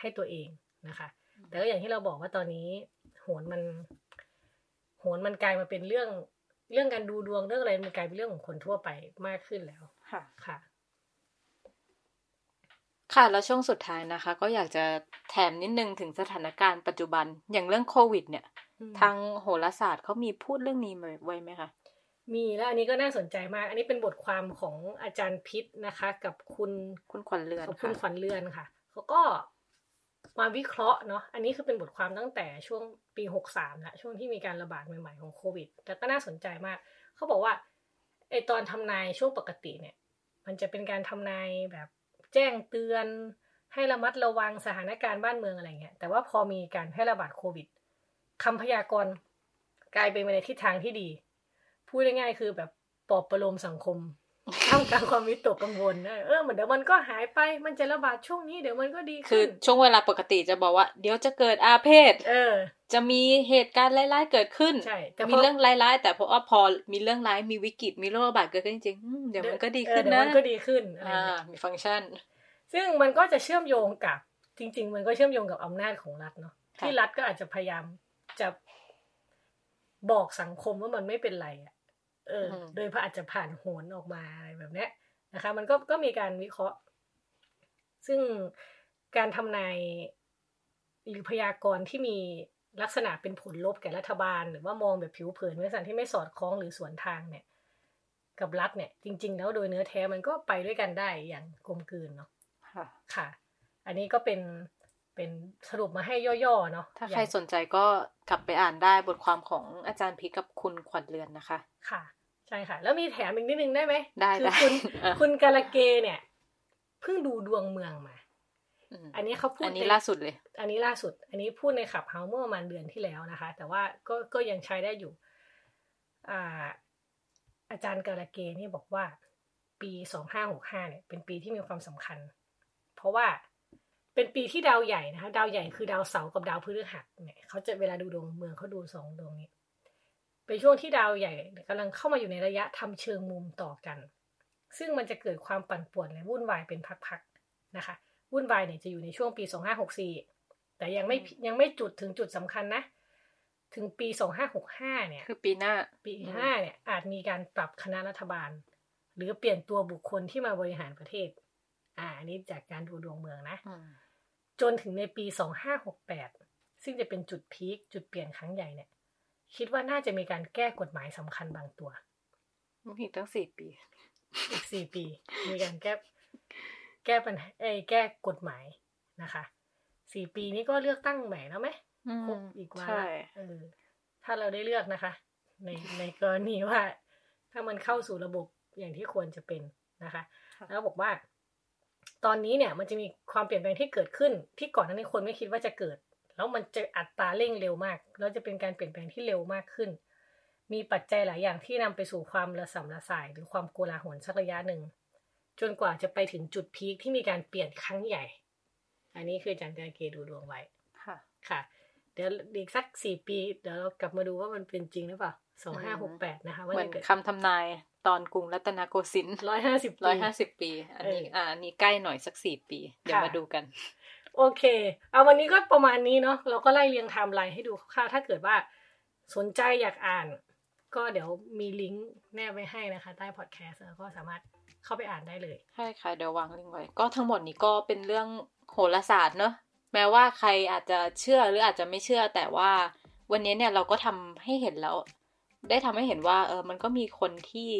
ให้ตัวเองนะคะ แต่ก็อย่างที่เราบอกว่าตอนนี้โหนมัน โหนมันกลายมาเป็นเรื่องเรื่องการดูดวงเรื่องอะไรมันกลายเป็นเรื่องของคนทั่วไปมากขึ้นแล้ว ค่ะ ค่ะ ค่ะแล้วช่วงสุดท้ายนะคะ ก็อยากจะแถมนิดนึงถึงสถานการณ์ปัจจุบันอย่างเรื่องโควิด เนี่ย ทางโหราศาสตร์เขามีพูดเรื่องนี้ไว้ไหมคะมีแล้วอันนี้ก็น่าสนใจมาก อันนี้เป็นบทความของอาจารย์พิษนะคะ กับคุณคุณขวัญเรือนคุณขวัญเรือนค่ะเขาก็ มาวิเคราะห์เนาะอันนี้คือเป็นบทความตั้งแต่ช่วงปีหกสามละช่วงที่มีการระบาดใหม่ๆของโควิด แต่ก็น่าสนใจมาก เขาบอกว่าไอตอนทำนายช่วงปกติเนี่ย มันจะเป็นการทำนายแบบแจ้งเตือนให้ระมัดระวังสถานการณ์บ้านเมืองอะไรเงี้ยแต่ว่าพอมีการแพร่ระบาดโควิดคำพยากรณ์กลายเป็นไปในทิศทางที่ดี พูดง่ายๆคือแบบปลอบประโลมสังคม ท่ามกลางความวิตกกังวลเออเหมือนเดี๋ยวมันก็หายไปมันจะระบาดช่วงนี้เดี๋ยวมันก็ดีขึ้นคือช่วงเวลาปกติจะบอกว่า เดี๋ยวจะเกิดอาเพศเออ จะมีเหตุการณ์ร้ายๆเกิดขึ้นใช่มีเรื่องร้ายๆแต่พอพอมีเรื่องร้ายมีวิกฤตมีโรคระบาดเกิดขึ้นจริงๆเดี๋ยวมันก็ดีขึ้นนะมันก็ดีขึ้นอ่ามีฟังก์ชัน ซึ่งมันก็จะเชื่อมโยงกับจริง ๆ มันก็เชื่อมโยงกับอำนาจของรัฐเนาะที่รัฐก็อาจจะพยายามจะบอกสังคมว่ามันไม่เป็นไรอะ เออ โดยพระอาจจะผ่านโหนออกมาอะไรแบบเนี้ยนะคะ มันก็ก็มีการวิเคราะห์ ซึ่งการทำนายหรือพยากรณ์ที่มีลักษณะเป็นผลลบแก่รัฐบาล หรือว่ามองแบบผิวเผินลักษณะที่ไม่สอดคล้องหรือสวนทางเนี่ย กับรัฐเนี่ย จริง ๆ แล้วโดยเนื้อแท้มันก็ไปด้วยกันได้อย่างกลมกลืนเนาะค่ะ อันนี้ก็เป็นเป็นสรุปมาให้ย่อๆเนาะถ้าใครสนใจก็กลับไปอ่านได้บทความของอาจารย์พีกับคุณขวัญเรือนนะคะ ค่ะ ใช่ค่ะ แล้วมีแถมอีกนิดนึงได้ไหมได้คือคุณคุณกาลเกเนี่ยเพิ่งดูดวงเมืองมา อันนี้เขาพูดอันนี้ล่าสุดเลย อันนี้ล่าสุด อันนี้พูดในขับเฮาเมื่อประมาณเดือนที่แล้วนะคะ แต่ว่าก็ก็ยังใช้ได้อยู่ อ่า อาจารย์กาลเกนี่บอกว่า ปีสองห้าหกห้าเนี่ย เป็นปีที่มีความสำคัญ เพราะว่าเป็นปีที่ดาวใหญ่นะคะ ดาวใหญ่คือดาวเสาร์กับดาวพฤหัสเนี่ยเขาจะเวลาดูดวงเมืองเขาดูสองดวงนี้ เป็นช่วงที่ดาวใหญ่กำลังเข้ามาอยู่ในระยะทำเชิงมุมต่อกัน ซึ่งมันจะเกิดความปั่นป่วนและวุ่นวายเป็นพักๆนะคะ วุ่นวายเนี่ยจะอยู่ในช่วงปีสองห้าหกสี่แต่ยังไม่ยังไม่จุดถึงจุดสำคัญนะ ถึงปีสองห้าหกห้าเนี่ย คือปีหน้า ปีห้าเนี่ยอาจมีการปรับคณะรัฐบาล หรือเปลี่ยนตัวบุคคลที่มาบริหารประเทศ อ่า อันนี้จากการดูดวงเมืองนะอืมจนถึงในปีสองห้าหกแปดซึ่งจะเป็นจุดพีคจุดเปลี่ยนครั้งใหญ่เนี่ย คิดว่าน่าจะมีการแก้กฎหมายสำคัญบางตัวมันอีกตั้งสี่ปี อีกสี่ปี มีการแก้แก้ปัญหาเอ้ยแก้กฎหมายนะคะสี่ปีนี้ก็เลือกตั้งใหม่แล้วไหมอืมครบอีกวาใช่ระเออถ้าเราได้เลือกนะคะ ในในกรณีว่า ถ้ามันเข้าสู่ระบบอย่างที่ควรจะเป็นนะคะ แล้วบอกว่า ตอนนี้เนี่ยมันจะมีความเปลี่ยนแปลงที่เกิดขึ้นที่ก่อนหน้านี้คนไม่คิดว่าจะเกิด แล้วมันจะอัตราเร่งเร็วมากแล้วจะเป็นการเปลี่ยนแปลงที่เร็วมากขึ้น มีปัจจัยหลายอย่างที่นำไปสู่ความระสำระสาย หรือความโกลาหลสักระยะหนึ่ง จนกว่าจะไปถึงจุดพีคที่มีการเปลี่ยนครั้งใหญ่ อันนี้คืออาจารย์การเกดูดวงไว้ค่ะค่ะ เดี๋ยวอีกสักสี่ปี เดี๋ยวเรากลับมาดูว่ามันเป็นจริงหรือเปล่าสองห้าหกแปดนะคะว่าเหมือนจะเกิดคำทำนายตอนกรุงรัตนโกสินทร์ร้อยห้าสิบร้อยห้าสิบปี อันนี้เอออ่อ่าอันนี้ใกล้หน่อยสักสี่ปี เดี๋ยวค่ะมาดูกัน โอเค เอาวันนี้ก็ประมาณนี้เนาะ เราก็ไล่เรียงไทม์ไลน์ให้ดูคร่าวๆ ถ้าเกิดว่าสนใจอยากอ่าน ก็เดี๋ยวมีลิงก์แนบไว้ให้นะคะ ใต้พอดแคสต์แล้วก็สามารถเข้าไปอ่านได้เลย ใช่ค่ะ เดี๋ยววางลิงก์ไว้ ก็ทั้งหมดนี้ก็เป็นเรื่องโหราศาสตร์เนอะแม้ว่าใครอาจจะเชื่อหรืออาจจะไม่เชื่อ แต่ว่าวันนี้เนี่ยเราก็ทำให้เห็นแล้ว ได้ทำให้เห็นว่าเออ มันก็มีคนที่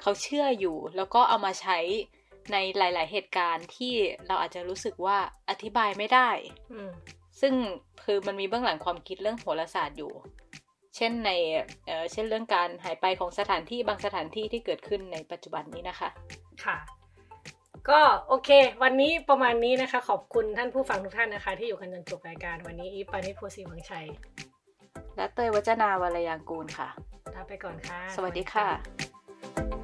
เขาเชื่ออยู่ แล้วก็เอามาใช้ ในหลาย ๆ เหตุการณ์ที่เราอาจจะรู้สึกว่าอธิบายไม่ได้อืมซึ่งคือมันมีเบื้องหลังความคิดเรื่องโหราศาสตร์อยู่ เช่นในเอ่อเช่นเรื่องการหายไปของสถานที่บางสถานที่ที่เกิดขึ้นในปัจจุบันนี้นะคะ ค่ะ ก็โอเค วันนี้ประมาณนี้นะคะ ขอบคุณท่านผู้ฟังทุกท่านนะคะ ที่อยู่กันจนจบรายการวันนี้อีฟปานิชโพสีเมืองชัย และเตยวัจนาวรยางกูลค่ะลาไปก่อนค่ะ สวัสดีค่ะ